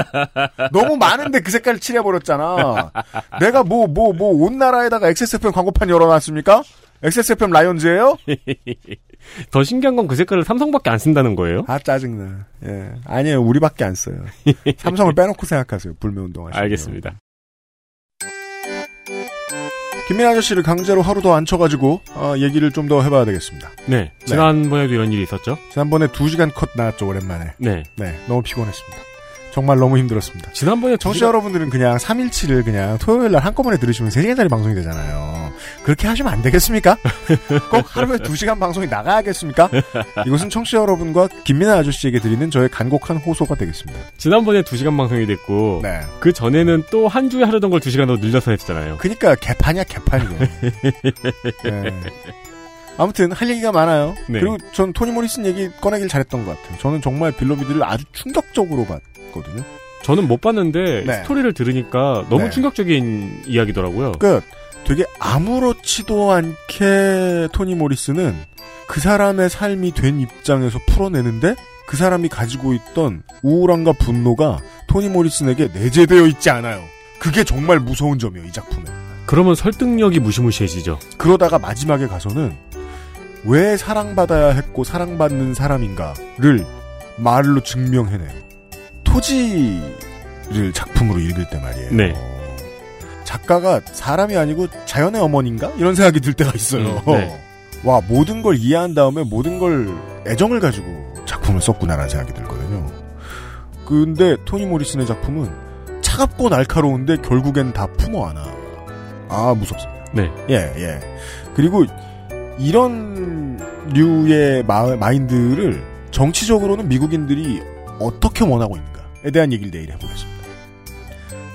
너무 많은데 그 색깔을 칠해버렸잖아. 내가 뭐, 뭐, 뭐, 온 나라에다가 XSFM 광고판 열어놨습니까? XSFM 라이온즈예요 더 신기한 건 그 색깔을 삼성밖에 안 쓴다는 거예요. 아, 짜증나. 예. 아니에요. 우리밖에 안 써요. 삼성을 빼놓고 생각하세요. 불매운동 하시면. 알겠습니다. 김민 아저씨를 강제로 하루 더 앉혀가지고, 어, 얘기를 좀 더 해봐야 되겠습니다. 네. 지난번에도 이런 일이 있었죠? 지난번에 2시간 컷 나왔죠, 오랜만에. 네. 네. 너무 피곤했습니다. 정말 너무 힘들었습니다. 지난번에 청취자 여러분들은 그냥 3일치를 그냥 토요일 날 한꺼번에 들으시면 3시간짜리 방송이 되잖아요. 그렇게 하시면 안 되겠습니까? 꼭 하루에 2시간 방송이 나가야겠습니까? 이것은 청취자 여러분과 김민아 아저씨에게 드리는 저의 간곡한 호소가 되겠습니다. 지난번에 2시간 방송이 됐고 네. 그 전에는 또 한 주에 하려던 걸 2시간으로 늘려서 했잖아요. 그니까 개판이야 개판이고. 네. 아무튼 할 얘기가 많아요. 네. 그리고 전 토니 모리슨 얘기 꺼내길 잘했던 것 같아요. 저는 정말 빌로비드를 아주 충격적으로 봤거든요. 저는 못 봤는데 네. 스토리를 들으니까 너무 네. 충격적인 이야기더라고요. 그 되게 아무렇지도 않게 토니 모리스는 그 사람의 삶이 된 입장에서 풀어내는데 그 사람이 가지고 있던 우울함과 분노가 토니 모리슨에게 내재되어 있지 않아요. 그게 정말 무서운 점이에요, 이 작품에. 그러면 설득력이 무시무시해지죠. 그러다가 마지막에 가서는 왜 사랑받아야 했고 사랑받는 사람인가를 말로 증명해내요. 토지를 작품으로 읽을 때 말이에요. 네. 작가가 사람이 아니고 자연의 어머니인가? 이런 생각이 들 때가 있어요. 음, 네. 와, 모든 걸 이해한 다음에 모든 걸 애정을 가지고 작품을 썼구나라는 생각이 들거든요. 근데 토니 모리슨의 작품은 차갑고 날카로운데 결국엔 다 품어 안아. 아, 무섭습니다. 네. 예, 예. 그리고 이런 류의 마, 마인드를 정치적으로는 미국인들이 어떻게 원하고 있는가에 대한 얘기를 내일 해보겠습니다.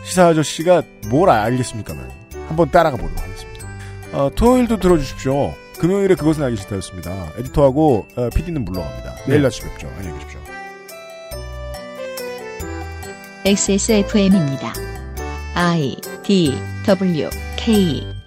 시사 아저씨가 뭘 알겠습니까만 한번 따라가 보도록 하겠습니다. 어, 토요일도 들어주십시오. 금요일에 그것은 알기 싫다였습니다. 에디터하고 어, PD는 물러갑니다. 내일 네. 다시 뵙죠. 안녕히 계십시오. XSFM입니다. I D W K